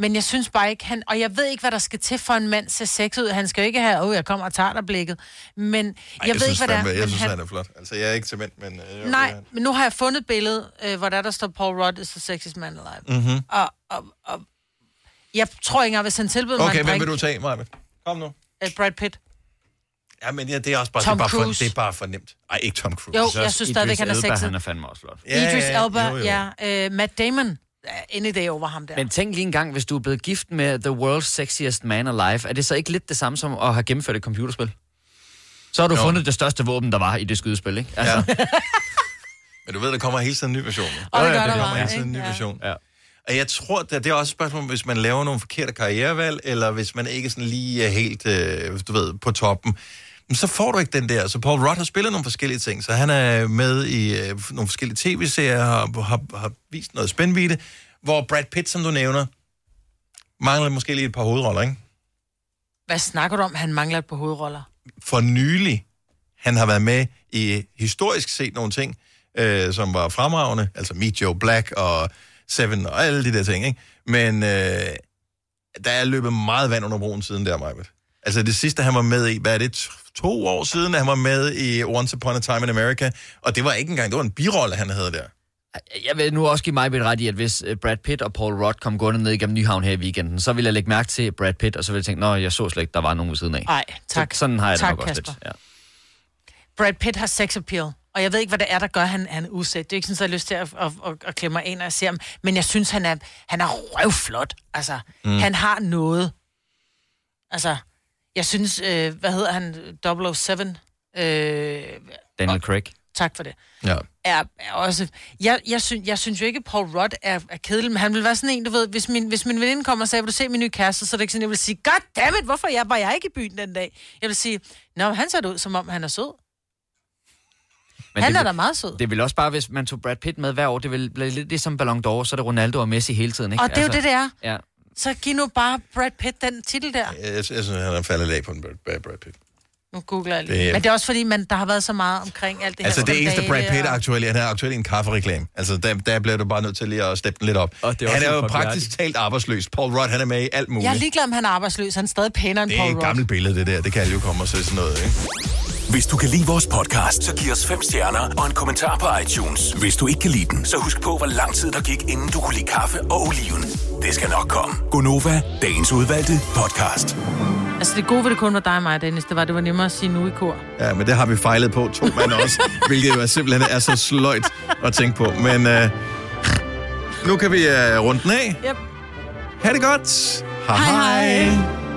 Men jeg synes bare ikke, han... Og jeg ved ikke, hvad der skal til for en mand ser sex ud. Han skal jo ikke have, åh, oh, jeg kommer og tager dig blikket. Men jeg, Ej, jeg ved synes ikke, hvad det er. Jeg synes, han, han... er flot. Altså, jeg er ikke til mænd, men... Øh, Nej, men nu har jeg fundet et billede, øh, hvor der, der står Paul Rudd is the sexiest man alive. Mm-hmm. Og, og, og jeg tror ikke engang, hvis han tilbyder mig Okay, hvem vil du tage, Maja? Kom nu. øh, Brad Pitt. Ja, men ja, det er også bare, Tom det er bare, for, Cruise. det er bare for nemt. Ej, ikke Tom Cruise. Jo, jeg synes stadigvæk, han er sexet. han er fandme også flot. Ja, Idris Elba, jo, jo. ja. Øh, Matt Damon, any day over ham der. Men tænk lige en gang, hvis du er blevet gift med The World's Sexiest Man Alive, er det så ikke lidt det samme som at have gennemført et computerspil? Så har du Jo. fundet det største våben, der var i det skydespil, ikke? Altså, Ja. Men du ved, der kommer hele tiden en ny version. Og det gør der kommer bare, hele tiden en ny version. Ja. Og jeg tror, det, det er også et spørgsmål, hvis man laver nogle forkerte karrierevalg, eller hvis man ikke sådan lige er helt, øh, du ved, på toppen, men så får du ikke den der. Så Paul Rudd har spillet nogle forskellige ting, så han er med i øh, nogle forskellige tv-serier, har, har, har vist noget spændvidde, hvor Brad Pitt, som du nævner, mangler måske lige et par hovedroller, ikke? Hvad snakker du om? Han mangler et på hovedroller. for nylig. Han har været med i historisk set nogle ting, øh, som var fremragende, altså Meet Joe Black og Seven og alle de der ting, ikke? Men øh, der er løbet meget vand under broen siden der, Majbet. Altså det sidste, han var med i, hvad er det, to år siden, at han var med i Once Upon a Time in America, og det var ikke engang, det var en birolle, han havde der. Jeg vil nu også give mig et ret i, at hvis øh, Brad Pitt og Paul Rudd kom gående ned igennem Nyhavn her i weekenden, så ville jeg lægge mærke til Brad Pitt, og så ville jeg tænke, nå, jeg så slet ikke, der var nogen ved siden af. Nej, tak. Så, sådan har jeg tak, det nok også Kasper. lidt. Ja. Brad Pitt har sex appeal, og jeg ved ikke, hvad det er, der gør, han, han er udsat. Det er ikke sådan, at jeg har lyst til at, at, at, at klemme mig ind, jeg ser ham. Men jeg synes, han er, han er røvflot. Altså, mm. han har noget. Altså, Jeg synes, øh, hvad hedder han, 007? Øh, Daniel Craig. tak for det. Ja. er, er også... Jeg, jeg, synes, jeg synes jo ikke, Paul Rudd er, er kedelig, men han vil være sådan en, du ved, hvis min, hvis min veninde kommer og siger, vil du se min nye kæreste, så er det ikke sådan, jeg vil sige, god dammit, hvorfor jeg, var jeg ikke i byen den dag? Jeg vil sige, nå, han ser det ud, som om han er sød. Men han det er da meget sød. Det vil også bare, hvis man tog Brad Pitt med hver år, det vil blive lidt ligesom Ballon d'Or, så er det Ronaldo og Messi hele tiden, ikke? Altså, Og det er jo det, det er. Ja. Så giv nu bare Brad Pitt den titel der. Jeg, jeg synes, han er faldet lag på en Brad, Brad Pitt. Nu googler jeg lige. Det-. Men det er også fordi, man, der har været så meget omkring alt det Altså, her. det eneste Brad Pitt er og- aktuel, han er aktuel i en kaffereklame. Altså, der, der bliver du bare nødt til lige at steppe den lidt op. Og det er han er jo praktisk talt arbejdsløs. Paul Rudd, han er med i alt muligt. Jeg er ligeglad, om han er arbejdsløs. Han er stadig pænere end det er Paul et Rudd. gammelt billede, det der. Det kan alle jo komme og se sådan noget, ikke? Hvis du kan lide vores podcast, så giv os fem stjerner og en kommentar på iTunes. Hvis du ikke kan lide den, så husk på, hvor lang tid der gik, inden du kunne lide kaffe og oliven. Det skal nok komme. Gonova, dagens udvalgte podcast. Altså, det gode ved det kun var dig og mig, Dennis. Det var, det var nemmere at sige nu i kor. Ja, men det har vi fejlet på to mand også, hvilket jo er simpelthen er så sløjt at tænke på. Men øh, nu kan vi øh, runde den af. Yep. Ha' det godt. Hej, hej. hej.